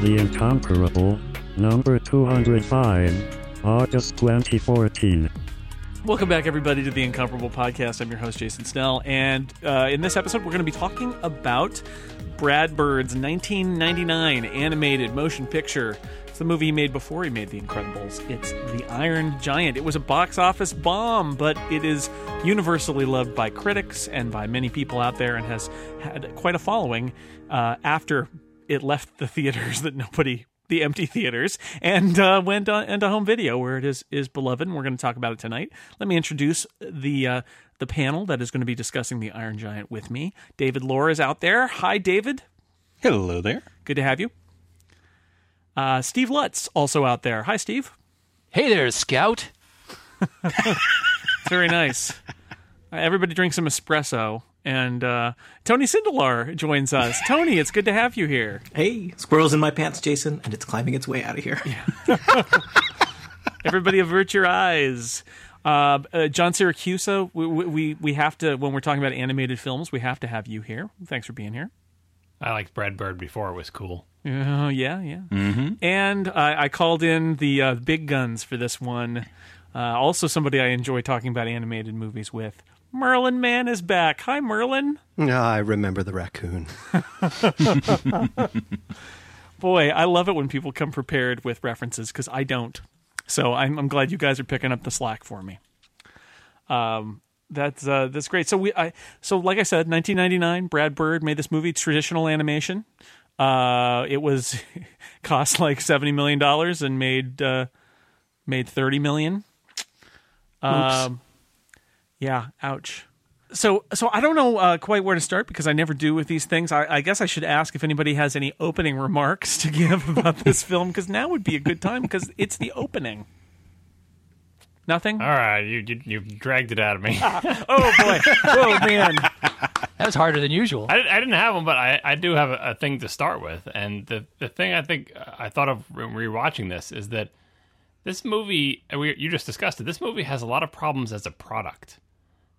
The Incomparable, number 205, August 2014. Welcome back, everybody, to the Incomparable Podcast. I'm your host, Jason Snell, and uh, in this episode, we're going to be talking about Brad Bird's 1999 animated motion picture. The movie he made before he made The Incredibles. It's The Iron Giant. It was a box office bomb, but it is universally loved by critics and by many people out there, and has had quite a following uh, after it left the theaters that nobody the empty theaters and uh, went on into home video where it is is beloved and we're going to talk about it tonight let me introduce the uh, the panel that is going to be discussing the iron giant with me david loehr is out there hi david Hello there. good to have you uh, steve lutz also out there hi steve Hey there, Scout. it's very nice everybody drink some espresso and uh, tony sindelar joins us tony it's good to have you here Hey, squirrel's in my pants, Jason, and it's climbing its way out of here. Everybody avert your eyes. Uh, uh, John Siracusa, we, we we have to when we're talking about animated films, we have to have you here. Thanks for being here. I liked Brad Bird before it was cool. Uh, yeah, yeah. Mm-hmm. And I, I called in the uh, big guns for this one. Uh, also, somebody I enjoy talking about animated movies with. Merlin Mann is back. Hi, Merlin. Ah, I remember the raccoon. Boy, I love it when people come prepared with references because I don't. So I'm, I'm glad you guys are picking up the slack for me. Um, that's uh, that's great. So we, I, so like I said, 1999, Brad Bird made this movie, traditional animation. Uh, it was cost like 70 million dollars and made uh, made 30 million. Um, yeah, ouch. So, so I don't know uh, quite where to start because I never do with these things. I, I guess I should ask if anybody has any opening remarks to give about this film because now would be a good time because it's the opening. Nothing. All right, you you, you dragged it out of me. Oh boy. oh man. That was harder than usual. I, I didn't have one, but I, I do have a, a thing to start with. And the the thing I think I thought of when rewatching this is that this movie, we, you just discussed it. This movie has a lot of problems as a product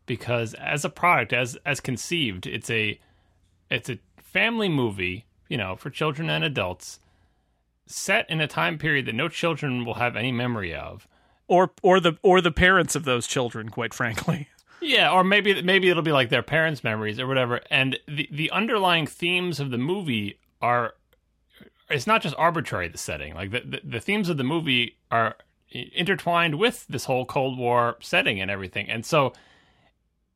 because as a product, as as conceived, it's a it's a family movie, you know, for children and adults, set in a time period that no children will have any memory of. Or or the or the parents of those children, quite frankly. Yeah, or maybe maybe it'll be like their parents' memories or whatever. And the the underlying themes of the movie are it's not just arbitrary the setting. Like the the, the themes of the movie are intertwined with this whole Cold War setting and everything. And so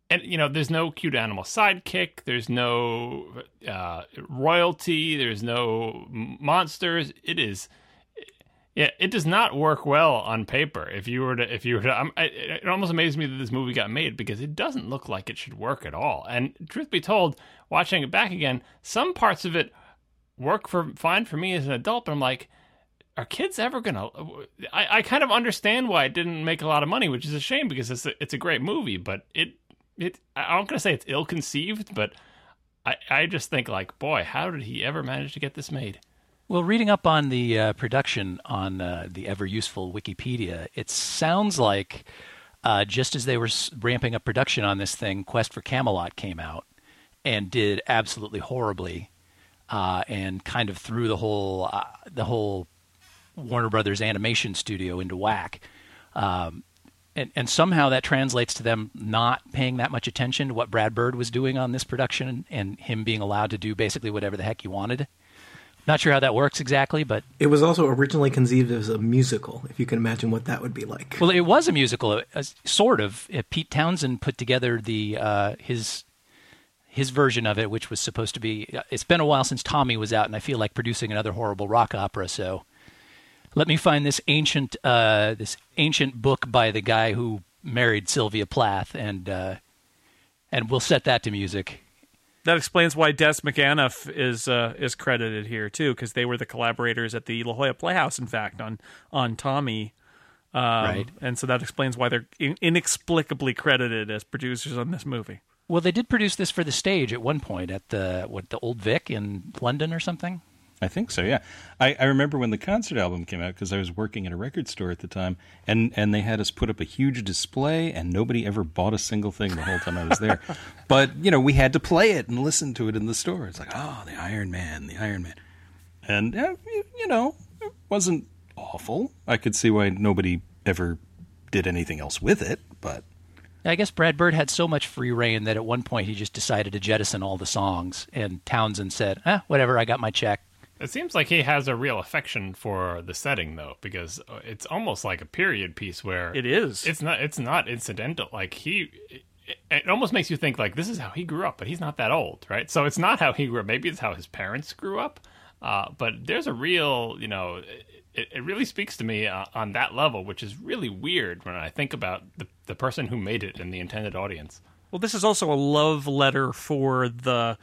and you know, there's no cute animal sidekick. There's no uh, royalty. There's no monsters. It is, yeah, it does not work well on paper. If you were to, if you were to, I'm, I, it almost amazes me that this movie got made because it doesn't look like it should work at all. And truth be told, watching it back again, some parts of it work for fine for me as an adult. But I'm like, are kids ever gonna? I, I kind of understand why it didn't make a lot of money, which is a shame because it's a, it's a great movie, but it it I'm gonna say it's ill conceived, but I I just think like, boy, how did he ever manage to get this made? Well, reading up on the uh, production on uh, the ever useful Wikipedia, it sounds like uh, just as they were ramping up production on this thing, Quest for Camelot came out and did absolutely horribly, uh, and kind of threw the whole uh, the whole Warner Brothers animation studio into whack. Um, and, and somehow that translates to them not paying that much attention to what Brad Bird was doing on this production and him being allowed to do basically whatever the heck he wanted. Not sure how that works exactly, but It was also originally conceived as a musical, if you can imagine what that would be like. well, it was a musical, sort of. Uh, Pete Townshend put together the uh, his his version of it, which was supposed to be. uh, It's been a while since Tommy was out, and I feel like producing another horrible rock opera. So, let me find this ancient uh, this ancient book by the guy who married Sylvia Plath, and uh, and we'll set that to music. That explains why Des McAnuff is uh, is credited here too, because they were the collaborators at the La Jolla Playhouse, in fact, on on Tommy. Um, Right. And so that explains why they're in- inexplicably credited as producers on this movie. Well, they did produce this for the stage at one point at the what the Old Vic in London or something. I think so. Yeah, I, I remember when the concert album came out because I was working at a record store at the time, and and they had us put up a huge display, and nobody ever bought a single thing the whole time I was there. but you know, we had to play it and listen to it in the store. It's like, oh, the Iron Man, the Iron Man, and uh, you, know, it wasn't awful. I could see why nobody ever did anything else with it, but I guess Brad Bird had so much free reign that at one point he just decided to jettison all the songs, and Townshend said, "Eh, whatever, I got my check." It seems like he has a real affection for the setting, though, because it's almost like a period piece where It is. It's not. It's not incidental. Like he, it, it almost makes you think like this is how he grew up, but he's not that old, right? So it's not how he grew up. Maybe it's how his parents grew up. Uh, but there's a real, you know, it, it really speaks to me uh, on that level, which is really weird when I think about the the person who made it and the intended audience. Well, this is also a love letter for the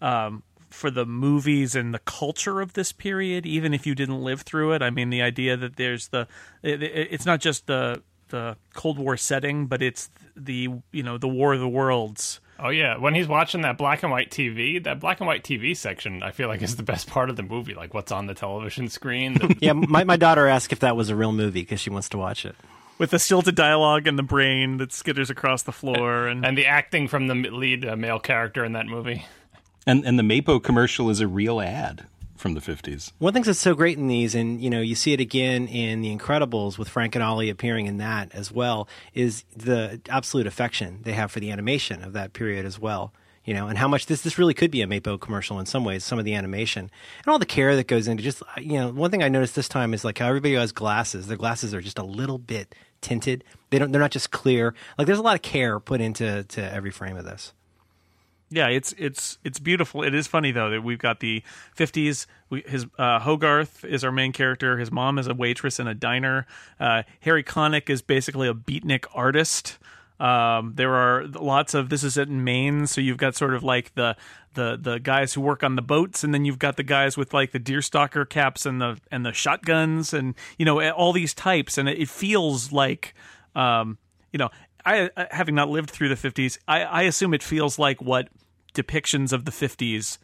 um, for the movies and the culture of this period, even if you didn't live through it. I mean, the idea that there's the it, it, it's not just the the Cold War setting, but it's the you know the War of the Worlds. Oh yeah, when he's watching that black and white TV, that black and white TV section, I feel like is the best part of the movie. Like what's on the television screen. The- Yeah, my, my daughter asked if that was a real movie because she wants to watch it. With the stilted dialogue and the brain that skitters across the floor, and, and the acting from the lead uh, male character in that movie. And and the Mapo commercial is a real ad from the fifties. One thing that's so great in these, and you know, you see it again in The Incredibles with Frank and Ollie appearing in that as well, is the absolute affection they have for the animation of that period as well. You know, and how much this this really could be a Mapo commercial in some ways. Some of the animation and all the care that goes into just you know, one thing I noticed this time is like how everybody has glasses, their glasses are just a little bit tinted. They don't, they're not just clear. Like there's a lot of care put into to every frame of this. Yeah, it's it's it's beautiful. It is funny though that we've got the '50s. We, his uh, Hogarth is our main character. His mom is a waitress in a diner. Uh, Harry Connick is basically a beatnik artist. Um, there are lots of this is in Maine, so you've got sort of like the the the guys who work on the boats, and then you've got the guys with like the deerstalker caps and the and the shotguns, and you know all these types, and it, it feels like um, you know I I- having not lived through the fifties, I, I assume it feels like what depictions of the fifties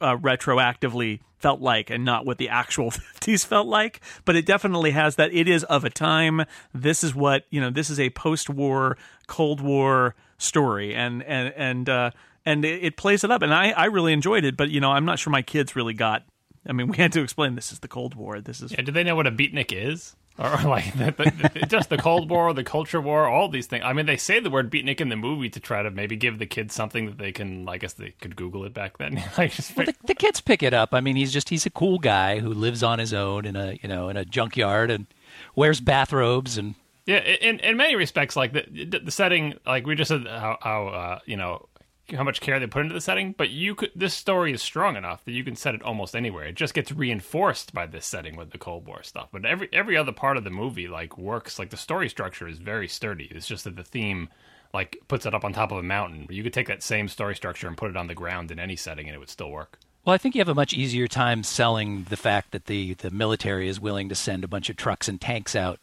uh, retroactively felt like and not what the actual 50s felt like. But it definitely has that. It is of a time. This is what you know this is a post-war cold war story. And and and uh and it, it plays it up. And i i really enjoyed it. But you know i'm not sure my kids really got i mean we had to explain this is the cold war. This is Yeah, do they know what a beatnik is? Or like the, the, just the Cold War, the culture war, all these things. I mean, they say the word beatnik in the movie to try to maybe give the kids something that they can. I guess they could Google it back then. like just, Well, the, the kids pick it up. I mean, he's just he's a cool guy who lives on his own in a you know in a junkyard and wears bathrobes and Yeah, in in many respects, like the the setting, like we just said, how how uh, you know how much care they put into the setting. But you could this story is strong enough that you can set it almost anywhere. It just gets reinforced by this setting with the Cold War stuff. But every every other part of the movie like works. Like the story structure is very sturdy. It's just that the theme like puts it up on top of a mountain. You could take that same story structure and put it on the ground in any setting, and it would still work. Well, I think you have a much easier time selling the fact that the, the military is willing to send a bunch of trucks and tanks out,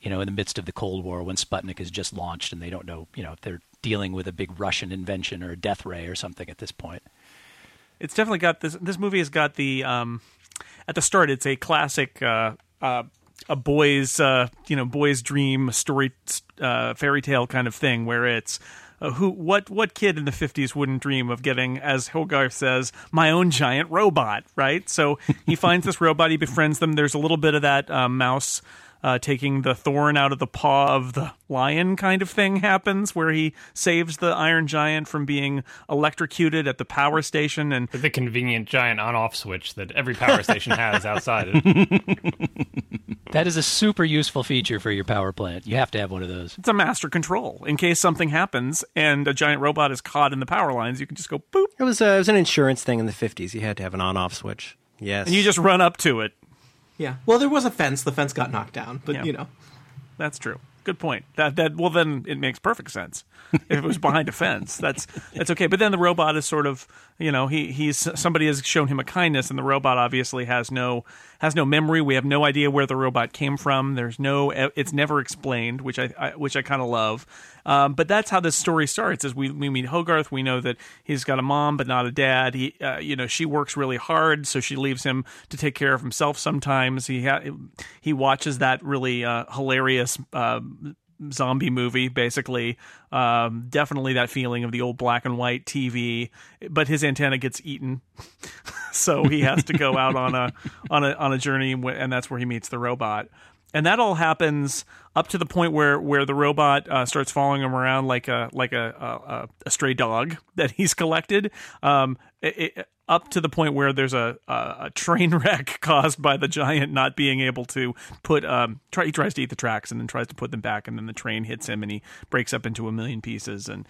you know, in the midst of the Cold War when Sputnik is just launched and they don't know, you know, if they're dealing with a big Russian invention or a death ray or something at this point. it's definitely got this. This movie has got the um, at the start. It's a classic, uh, uh, a boy's uh, you know boy's dream story, uh, fairy tale kind of thing, where it's. Uh, who what what kid in the 50s wouldn't dream of getting as Hogarth says my own giant robot right so he finds this robot he befriends them there's a little bit of that uh, mouse uh, taking the thorn out of the paw of the lion kind of thing happens where he saves the iron giant from being electrocuted at the power station and the convenient giant on-off switch that every power station has outside it. That is a super useful feature for your power plant. You have to have one of those. it's a master control in case something happens and a giant robot is caught in the power lines you can just go boop It was, uh, it was an insurance thing in the 50s. You had to have an on off switch. Yes. and you just run up to it Yeah. Well, there was a fence. The fence got knocked down, but Yeah. you know. that's true Good point. That that well then it makes perfect sense. if it was behind a fence, that's that's okay. But then the robot is sort of you know he he's somebody has shown him a kindness, and the robot obviously has no has no memory. We have no idea where the robot came from. There's no it's never explained, which I, I which I kind of love. Um, but that's how this story starts. As we, we meet Hogarth, we know that he's got a mom but not a dad. He, uh, you know, she works really hard, so she leaves him to take care of himself. Sometimes he ha- he watches that really uh, hilarious. Uh, zombie movie basically. Um, definitely that feeling of the old black and white tv but his antenna gets eaten. So he has to go out on a on a on a journey and that's where he meets the robot. And that all happens up to the point where where the robot uh, starts following him around like a like a a, a stray dog that he's collected. Um, it, it, up to the point where there's a, a, a train wreck caused by the giant not being able to put um try, he tries to eat the tracks and then tries to put them back and then the train hits him and he breaks up into a million pieces and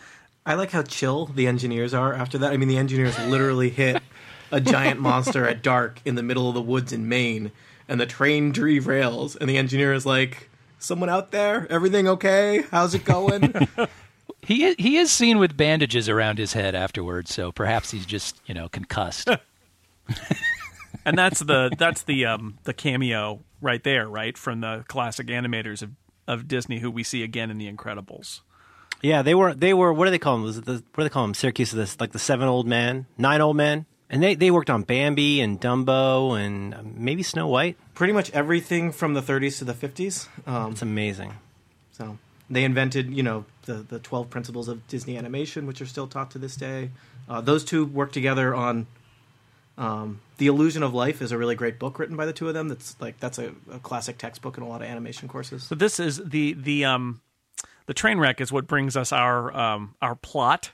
I like how chill the engineers are after that. I mean, the engineers literally hit a giant monster at dark in the middle of the woods in Maine and the train derails, and the engineer is like, "Someone out there? Everything okay? How's it going?" he he is seen with bandages around his head afterwards, so perhaps he's just you know concussed. and that's the that's the um the cameo right there, right from the classic animators of of Disney, who we see again in The Incredibles. Yeah, they were they were what do they call them? Was it the, what do they call them? Siracusa, this like the seven old men, nine old men. And they, they worked on Bambi and Dumbo and uh, maybe Snow White. Pretty much everything from the 30s to the 50s. Um, it's amazing. So they invented, you know, the, the 12 principles of Disney animation, which are still taught to this day. Uh, those two work together on um, The Illusion of Life is a really great book written by the two of them. That's like that's a, a classic textbook in a lot of animation courses. So this is the the um the train wreck is what brings us our um our plot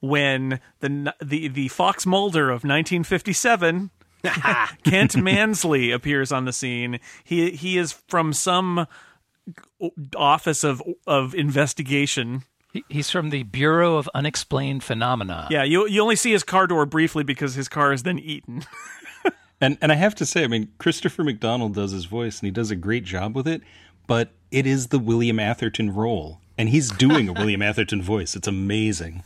when the the the Fox Mulder of 1957 Kent Mansley appears on the scene. He he is from some office of of investigation. He's from the Bureau of Unexplained Phenomena. Yeah, you you only see his car door briefly because his car is then eaten. and and I have to say, I mean, Christopher McDonald does his voice and he does a great job with it, but it is the William Atherton role, and he's doing a William Atherton voice. It's amazing.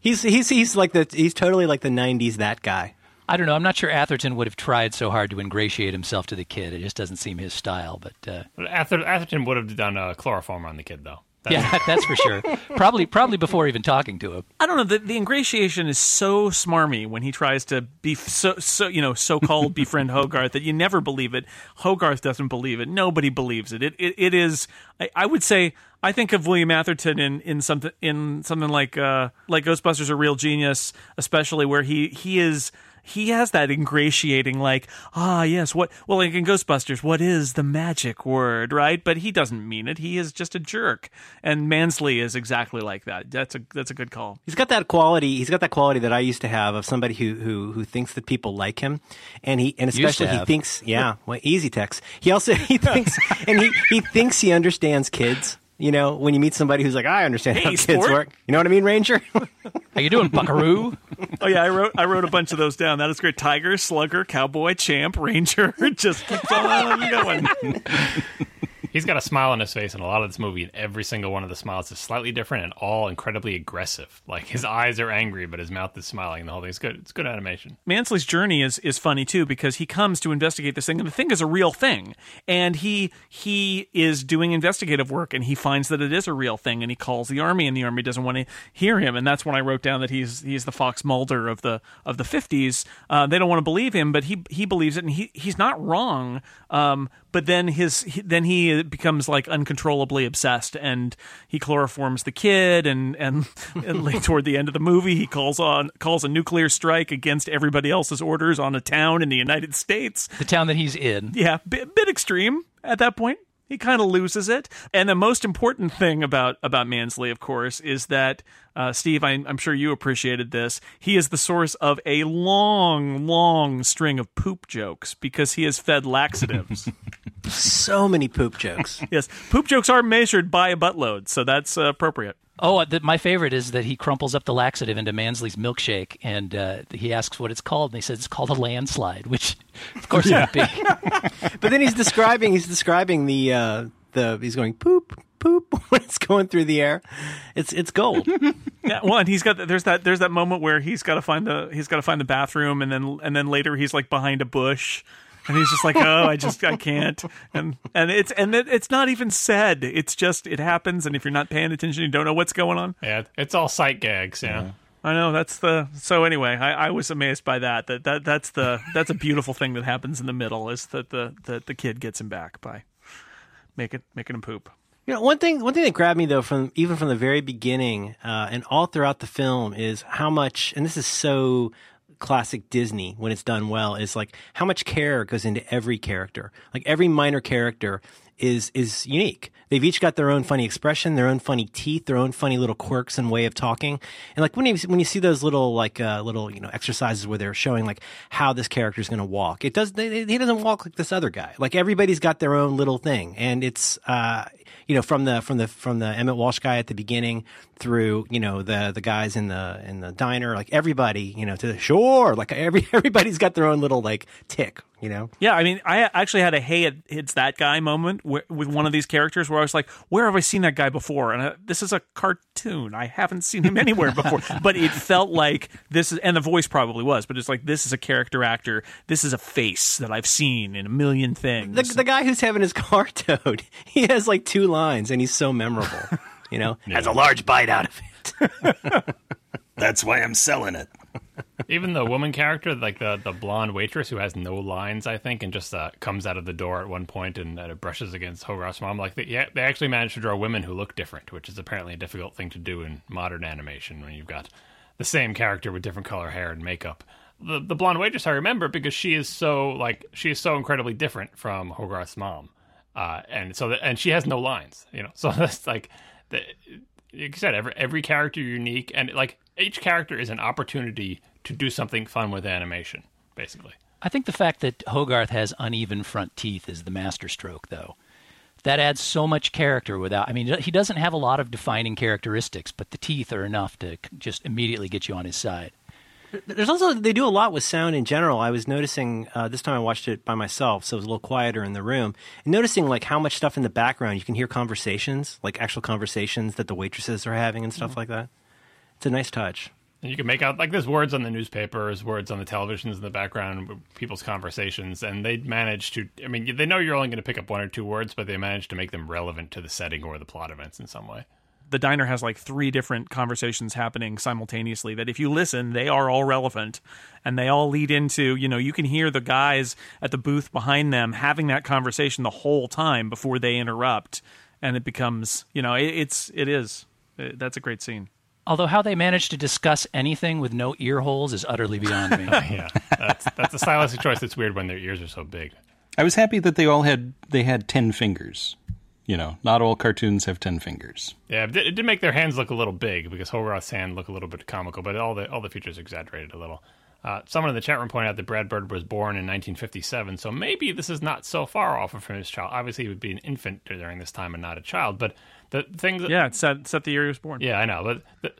He's he's he's like the he's totally like the '90s that guy. I don't know. I'm not sure Atherton would have tried so hard to ingratiate himself to the kid. It just doesn't seem his style. But, uh, but Atherton would have done a chloroform on the kid, though. That's yeah, that's for sure. Probably, probably before even talking to him. I don't know. The, the ingratiation is so smarmy when he tries to be so, so you know, so-called befriend Hogarth that you never believe it. Hogarth doesn't believe it. Nobody believes it. It, it, it is. I, I would say. I think of William Atherton in, in something in something like uh, like Ghostbusters: A Real Genius, especially where he he is he has that ingratiating like ah yes what well like in ghostbusters what is the magic word right? But he doesn't mean it. He is just a jerk. And mansley is exactly like that. That's a that's a good call. He's got that quality he's got that quality that i used to have of somebody who who who thinks that people like him. And he and especially he thinks yeah well easy text. He also he thinks and he he thinks he understands kids you know, when you meet somebody who's like, I understand hey, how kids sport. work. You know what I mean, Ranger? how you doing, Buckaroo? oh yeah, I wrote I wrote a bunch of those down. That is great. Tiger, Slugger, Cowboy, Champ, Ranger. Just keep on going. He's got a smile on his face in a lot of this movie, and every single one of the smiles is slightly different and all incredibly aggressive. Like his eyes are angry, but his mouth is smiling. And the whole thing is good. It's good animation. Mansley's journey is is funny too because he comes to investigate this thing, and the thing is a real thing, and he he is doing investigative work, and he finds that it is a real thing, and he calls the army, and the army doesn't want to hear him, and that's when I wrote down that he's he's the Fox Mulder of the of the fifties. Uh, they don't want to believe him, but he he believes it, and he he's not wrong. Um, but then his he, then he becomes like uncontrollably obsessed and he chloroforms the kid and and, and toward the end of the movie he calls on calls a nuclear strike against everybody else's orders on a town in the United States. The town that he's in. Yeah bit, bit extreme at that point he kind of loses it. And the most important thing about about Mansley, of course, is that uh, Steve, I, I'm sure you appreciated this. He is the source of a long, long string of poop jokes because he has fed laxatives. so many poop jokes. yes, poop jokes are measured by a buttload, so that's uh, appropriate. Oh, the, my favorite is that he crumples up the laxative into Mansley's milkshake, and uh, he asks what it's called, and he says it's called a landslide, which, of course, yeah. it would be. but then he's describing he's describing the uh, the he's going poop poop when it's going through the air. It's it's gold. Yeah, well, and he's got there's that there's that moment where he's got to find the he's got to find the bathroom, and then and then later he's like behind a bush, and he's just like, oh, I just I can't, and and it's and it, it's not even said. It's just it happens, and if you're not paying attention, you don't know what's going on. Yeah, it's all sight gags. Yeah. I know that's the so anyway. I, I was amazed by that. That that that's the that's a beautiful thing that happens in the middle is that the that the kid gets him back by making making him poop. You know, one thing one thing that grabbed me though from even from the very beginning uh, and all throughout the film is how much, and this is so classic Disney when it's done well, is like how much care goes into every character. Like every minor character is is unique. They've each got their own funny expression, their own funny teeth, their own funny little quirks and way of talking. And like when you when you see those little like uh, little you know exercises where they're showing like how this character is going to walk, it does they, he doesn't walk like this other guy. Like everybody's got their own little thing, and it's uh, you know from the from the from the Emmet Walsh guy at the beginning through you know the the guys in the in the diner, like everybody you know to the shore, like every everybody's got their own little like tick, you know. Yeah, I mean, I actually had a "Hey, it- it's that guy" moment where, with one of these characters where I was like, "Where have I seen that guy before?" And uh, this is a cartoon; I haven't seen him anywhere before. but it felt like this is, and the voice probably was, but it's like this is a character actor. This is a face that I've seen in a million things. The, the guy who's having his car towed, he has like two lines, and he's so memorable. You know, has a large bite out of it. That's why I'm selling it. Even the woman character, like the the blonde waitress who has no lines, I think, and just uh, comes out of the door at one point and uh, brushes against Hogarth's mom. Like they, yeah, they actually managed to draw women who look different, which is apparently a difficult thing to do in modern animation when you've got the same character with different color hair and makeup. The the blonde waitress I remember because she is so like she is so incredibly different from Hogarth's mom, uh, and so and she has no lines, you know. So that's like the, like you said, every every character unique, and like each character is an opportunity to do something fun with animation, basically. I think the fact that Hogarth has uneven front teeth is the masterstroke, though. That adds so much character without. I mean, he doesn't have a lot of defining characteristics, but the teeth are enough to just immediately get you on his side. There's also they do a lot with sound in general. I was noticing uh, this time I watched it by myself, so it was a little quieter in the room. And noticing like how much stuff in the background you can hear conversations, like actual conversations that the waitresses are having and stuff like that. It's a nice touch. And you can make out like there's words on the newspapers, words on the televisions in the background, people's conversations, and they manage to. I mean, they know you're only going to pick up one or two words, but they manage to make them relevant to the setting or the plot events in some way. The diner has like three different conversations happening simultaneously that if you listen they are all relevant and they all lead into you know you can hear the guys at the booth behind them having that conversation the whole time before they interrupt and it becomes you know it, it's it is It- that's a great scene Although how they manage to discuss anything with no ear holes is utterly beyond me. Yeah, that's that's a stylistic choice that's weird when their ears are so big. I was happy that they all had they had ten fingers. You know, not all cartoons have ten fingers. Yeah, it did, make their hands look a little big because Hogarth's hand looked a little bit comical, but all the all the features exaggerated a little. Uh, someone in the chat room pointed out that Brad Bird was born in 1957, so maybe this is not so far off from his child. Obviously, he would be an infant during this time and not a child. But the thing that yeah it's set, set the year he was born Yeah, I know. But the,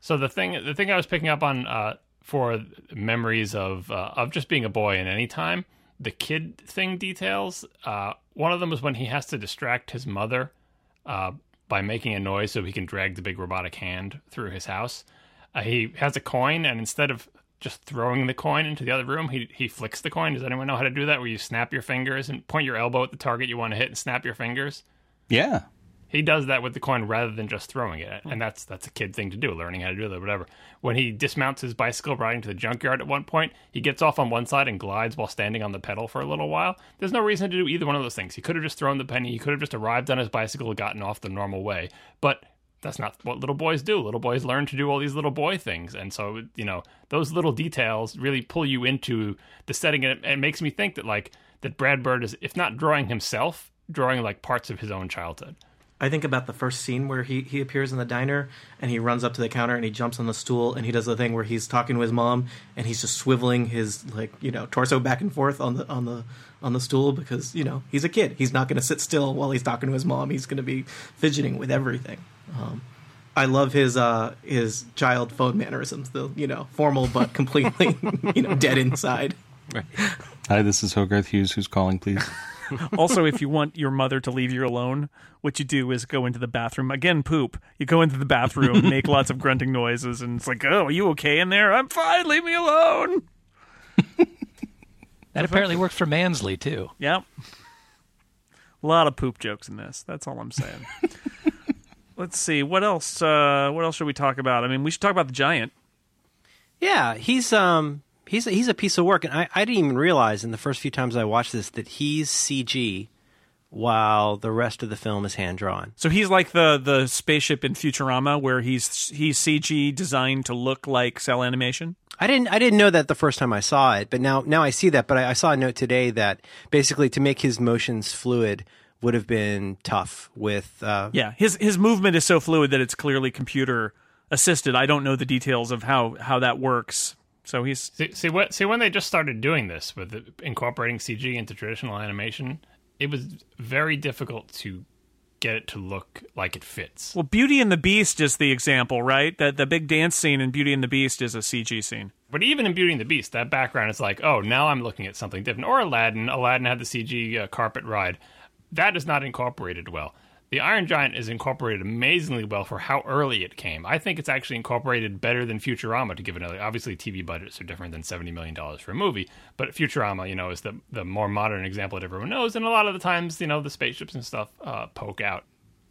so the thing, the thing I was picking up on uh, for memories of uh, of just being a boy in any time, the kid thing details. Uh, one of them was when he has to distract his mother uh, by making a noise so he can drag the big robotic hand through his house. Uh, he has a coin, and instead of just throwing the coin into the other room, he he flicks the coin. Does anyone know how to do that? Where you snap your fingers and point your elbow at the target you want to hit, and snap your fingers. Yeah. He does that with the coin rather than just throwing it, and hmm. that's that's a kid thing to do, learning how to do that, whatever. When he dismounts his bicycle riding to the junkyard at one point, he gets off on one side and glides while standing on the pedal for a little while. There's no reason to do either one of those things. He could have just thrown the penny, he could have just arrived on his bicycle and gotten off the normal way, but that's not what little boys do. Little boys learn to do all these little boy things, and so you know those little details really pull you into the setting, and it, it makes me think that like that Brad Bird is, if not drawing himself, drawing like parts of his own childhood. I think about the first scene where he, he appears in the diner and he runs up to the counter and he jumps on the stool and he does the thing where he's talking to his mom and he's just swiveling his like you know torso back and forth on the on the on the stool because you know he's a kid he's not going to sit still while he's talking to his mom he's going to be fidgeting with everything. Um, I love his uh, his child phone mannerisms the you know formal but completely you know dead inside. Hi, this is Hogarth Hughes. Who's calling, please? also, if you want your mother to leave you alone, what you do is go into the bathroom again. Poop. You go into the bathroom, make lots of grunting noises, and it's like, "Oh, are you okay in there? I'm fine. Leave me alone." That apparently worked for Mansley too. Yep. A lot of poop jokes in this. That's all I'm saying. Let's see what else. Uh, what else should we talk about? I mean, we should talk about the giant. Yeah, he's um he's a, he's a piece of work, and I, I didn't even realize in the first few times I watched this that he's CG, while the rest of the film is hand drawn. So he's like the the spaceship in Futurama, where he's he's CG designed to look like cel animation. I didn't I didn't know that the first time I saw it, but now now I see that. But I, I saw a note today that basically to make his motions fluid would have been tough with uh, Yeah, his his movement is so fluid that it's clearly computer assisted. I don't know the details of how how that works. So he's See, see what? See when they just started doing this with the, incorporating CG into traditional animation, it was very difficult to get it to look like it fits. well, Beauty and the Beast is the example, right? That the big dance scene in Beauty and the Beast is a CG scene. But even in Beauty and the Beast, that background is like, oh, now I'm looking at something different. Or Aladdin. Aladdin had the CG uh, carpet ride. That is not incorporated well. The Iron Giant is incorporated amazingly well for how early it came. I think it's actually incorporated better than Futurama to give it a obviously TV budgets are different than seventy million dollars for a movie, but Futurama, you know, is the the more modern example that everyone knows, and a lot of the times, you know, the spaceships and stuff uh, poke out.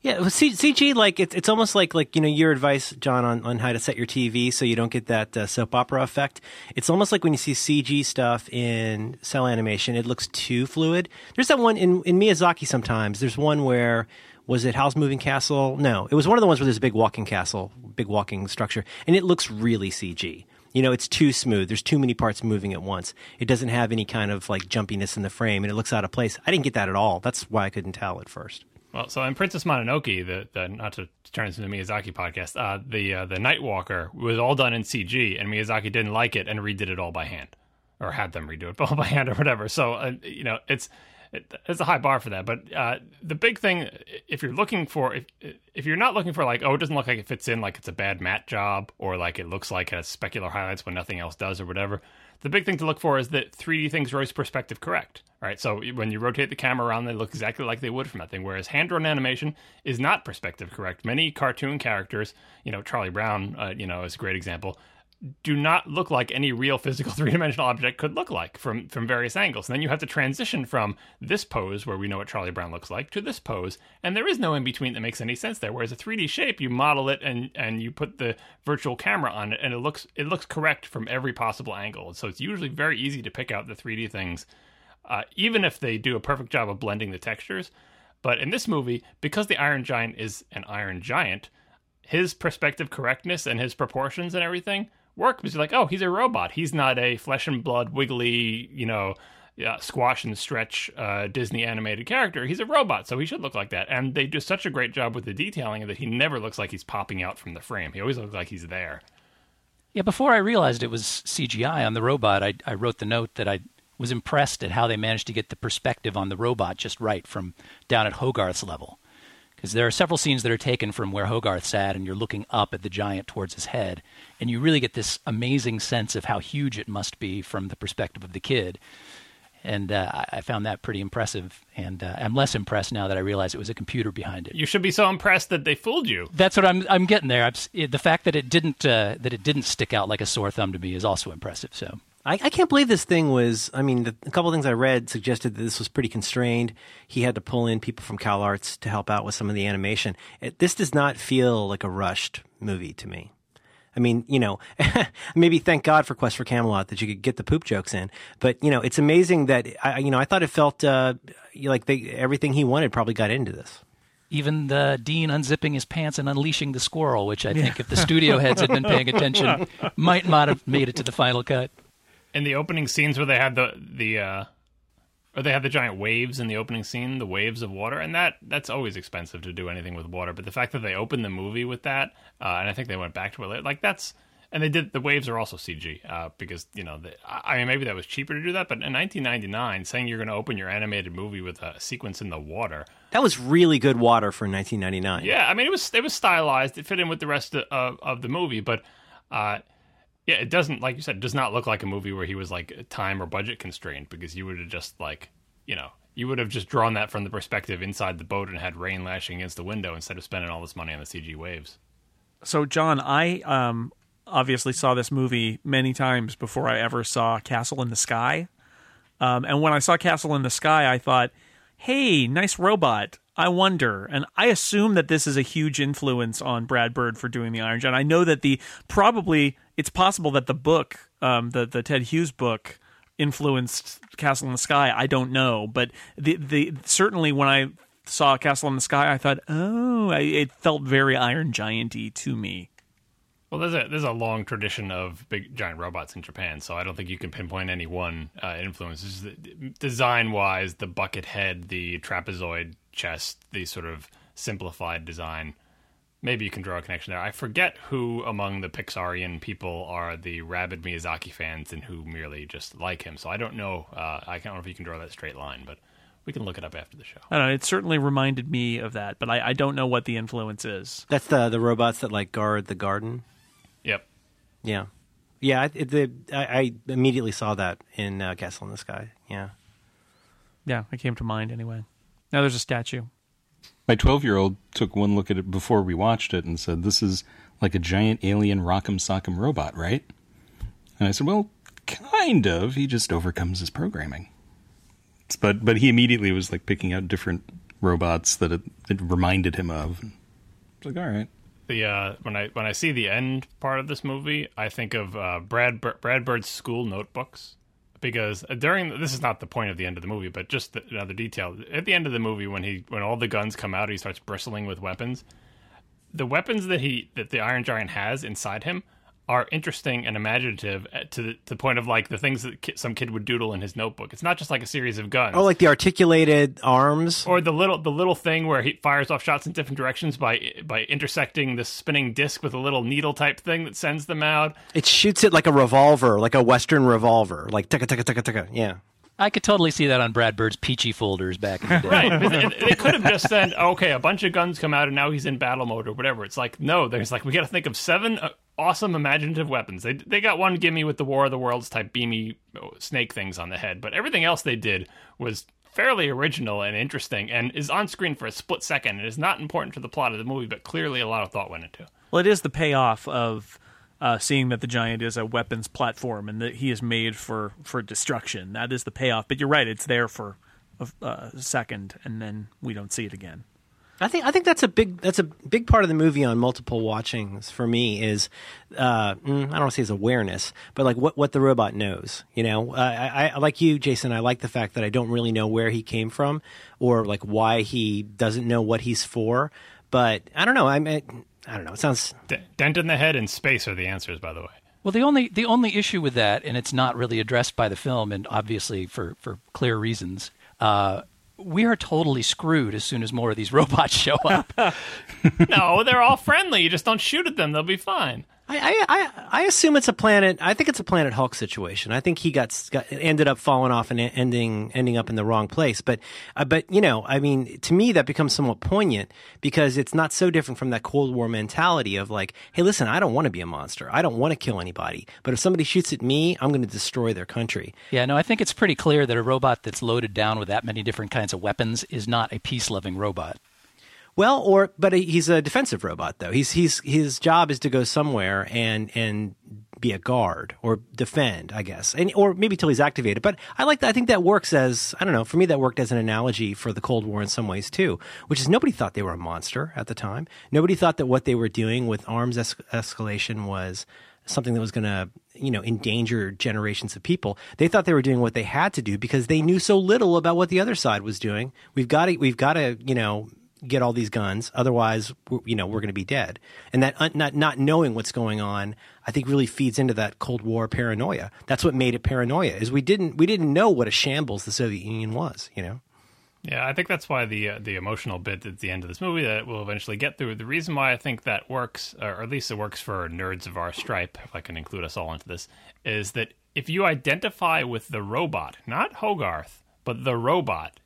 Yeah, C- CG, like it's it's almost like like you know your advice, John, on, on how to set your TV so you don't get that uh, soap opera effect. It's almost like when you see CG stuff in cel animation, it looks too fluid. There's that one in in Miyazaki. Sometimes there's one where was it Howl's Moving Castle? No, it was one of the ones where there's a big walking castle, big walking structure, and it looks really CG. You know, it's too smooth. There's too many parts moving at once. It doesn't have any kind of like jumpiness in the frame, and it looks out of place. I didn't get that at all. That's why I couldn't tell at first. Well, so in Princess Mononoke, the, the not to turn this into Miyazaki podcast, uh, the uh, the Night Walker was all done in CG, and Miyazaki didn't like it and redid it all by hand, or had them redo it all by hand or whatever. So uh, you know, it's it, it's a high bar for that. But uh, the big thing, if you're looking for, if if you're not looking for like, oh, it doesn't look like it fits in, like it's a bad matte job, or like it looks like it has specular highlights when nothing else does, or whatever. The big thing to look for is that 3D things are always perspective correct. right? so when you rotate the camera around, they look exactly like they would from that thing. Whereas hand-drawn animation is not perspective correct. Many cartoon characters, you know, Charlie Brown, uh, you know, is a great example do not look like any real physical three-dimensional object could look like from from various angles. And then you have to transition from this pose where we know what Charlie Brown looks like to this pose, and there is no in between that makes any sense there. Whereas a 3D shape, you model it and and you put the virtual camera on it, and it looks it looks correct from every possible angle. So it's usually very easy to pick out the 3D things, uh, even if they do a perfect job of blending the textures. But in this movie, because the Iron Giant is an Iron Giant, his perspective correctness and his proportions and everything work because you're like, oh, he's a robot. He's not a flesh and blood, wiggly, you know, squash and stretch uh, Disney animated character. He's a robot, so he should look like that. And they do such a great job with the detailing that he never looks like he's popping out from the frame. He always looks like he's there. Yeah, before I realized it was CGI on the robot, I, I wrote the note that I was impressed at how they managed to get the perspective on the robot just right from down at Hogarth's level. Because there are several scenes that are taken from where Hogarth sat, and you're looking up at the giant towards his head, and you really get this amazing sense of how huge it must be from the perspective of the kid. And uh, I- I found that pretty impressive, and uh, I'm less impressed now that I realize it was a computer behind it. You should be so impressed that they fooled you. That's what I'm. I'm getting there. I'm, it- the fact that it didn't uh, that it didn't stick out like a sore thumb to me is also impressive. So I, I can't believe this thing was. I mean, the, a couple of things I read suggested that this was pretty constrained. He had to pull in people from CalArts to help out with some of the animation. It, this does not feel like a rushed movie to me. I mean, you know, maybe thank God for Quest for Camelot that you could get the poop jokes in. But you know, it's amazing that I, you know, I thought it felt uh, like they, everything he wanted probably got into this. even the Dean unzipping his pants and unleashing the squirrel, which I think if the studio heads had been paying attention, might not have made it to the final cut. In the opening scenes where they had the the uh or they have the giant waves in the opening scene, the waves of water, and that that's always expensive to do anything with water. But the fact that they opened the movie with that, uh, and I think they went back to it later, like that's and they did the waves are also CG uh, because you know the, I mean maybe that was cheaper to do that, but in 1999, saying you're going to open your animated movie with a sequence in the water, That was really good water for 1999. yeah, I mean it was it was stylized, it fit in with the rest of of, of the movie, but uh, yeah, it doesn't like you said, does not look like a movie where he was like time or budget constrained because you would have just like you know you would have just drawn that from the perspective inside the boat and had rain lashing against the window instead of spending all this money on the CG waves. So, John, I um, obviously saw this movie many times before I ever saw Castle in the Sky. Um, and when I saw Castle in the Sky, I thought, hey, nice robot. I wonder. And I assume that this is a huge influence on Brad Bird for doing the Iron Giant. I know that the probably it's possible that the book, um, the the Ted Hughes book, influenced Castle in the Sky. I don't know, but the the certainly when I saw Castle in the Sky, I thought, oh, I, it felt very Iron Gianty to me. Well, there's a there's a long tradition of big giant robots in Japan, so I don't think you can pinpoint any one uh, influence. Design wise, the bucket head, the trapezoid chest, the sort of simplified design. Maybe you can draw a connection there. I forget who among the Pixarian people are the rabid Miyazaki fans and who merely just like him. So I don't know. Uh, I don't know if you can draw that straight line, but we can look it up after the show. I don't know. It certainly reminded me of that, but I, I don't know what the influence is. That's the the robots that like guard the garden. Yep. Yeah, yeah. It, the, I, I immediately saw that in uh, Castle in the Sky. Yeah. Yeah, it came to mind anyway. Now there's a statue. My 12 year old took one look at it before we watched it and said, This is like a giant alien rock'em sock'em robot, right? And I said, Well, kind of. He just overcomes his programming. But but he immediately was like picking out different robots that it, it reminded him of. I was like, all right. The uh, when I when I see the end part of this movie, I think of uh, Brad Brad Bird's school notebooks because during this is not the point of the end of the movie, but just the, another detail at the end of the movie when he when all the guns come out, he starts bristling with weapons. The weapons that he that the Iron Giant has inside him are interesting and imaginative to the, to the point of like the things that ki- some kid would doodle in his notebook. It's not just like a series of guns. Oh, like the articulated arms, or the little the little thing where he fires off shots in different directions by by intersecting the spinning disc with a little needle type thing that sends them out. It shoots it like a revolver, like a Western revolver, like ticka ticka ticka ticka. Yeah. I could totally see that on Brad Bird's Pee-Chee folders back in the day. right. they, they could have just said, okay, a bunch of guns come out and now he's in battle mode or whatever. It's like, no, there's like, we got to think of seven uh, awesome imaginative weapons. They, they got one gimme with the War of the Worlds type beamy oh, snake things on the head, but everything else they did was fairly original and interesting and is on screen for a split second. It is not important to the plot of the movie, but clearly a lot of thought went into it. Well, it is the payoff of uh, seeing that the giant is a weapons platform and that he is made for for destruction. That is the payoff. But you're right; it's there for a, a second, and then we don't see it again. I think I think that's a big that's a big part of the movie on multiple watchings for me is uh, mm, I don't want to say it's awareness, but like what what the robot knows. You know, I, I like you, Jason. I like the fact that I don't really know where he came from or like why he doesn't know what he's for. But I don't know. I mean, I don't know. It sounds D- dent in the head and space are the answers, by the way. Well, the only the only issue with that, and it's not really addressed by the film, and obviously for for clear reasons, uh, we are totally screwed as soon as more of these robots show up. no, they're all friendly. You just don't shoot at them; they'll be fine. I, I, I assume it's a planet. I think it's a Planet Hulk situation. I think he got, got ended up falling off and ending ending up in the wrong place. But uh, but you know, I mean, to me that becomes somewhat poignant because it's not so different from that Cold War mentality of like, hey, listen, I don't want to be a monster. I don't want to kill anybody. But if somebody shoots at me, I'm going to destroy their country. Yeah, no, I think it's pretty clear that a robot that's loaded down with that many different kinds of weapons is not a peace loving robot. Well, or but he's a defensive robot though. He's he's his job is to go somewhere and and be a guard or defend, I guess, and or maybe till he's activated. But I like that. I think that works as I don't know. For me, that worked as an analogy for the Cold War in some ways too. Which is nobody thought they were a monster at the time. Nobody thought that what they were doing with arms es- escalation was something that was going to you know endanger generations of people they thought they were doing what they had to do because they knew so little about what the other side was doing we've got to we've got to you know get all these guns. Otherwise, you know, we're going to be dead. And that uh, not not knowing what's going on, I think, really feeds into that Cold War paranoia. That's what made it paranoia. Is we didn't we didn't know what a shambles the Soviet Union was. You know. Yeah, I think that's why the uh, the emotional bit at the end of this movie that we'll eventually get through. The reason why I think that works, or at least it works for nerds of our stripe, if I can include us all into this, is that if you identify with the robot, not Hogarth, but the robot,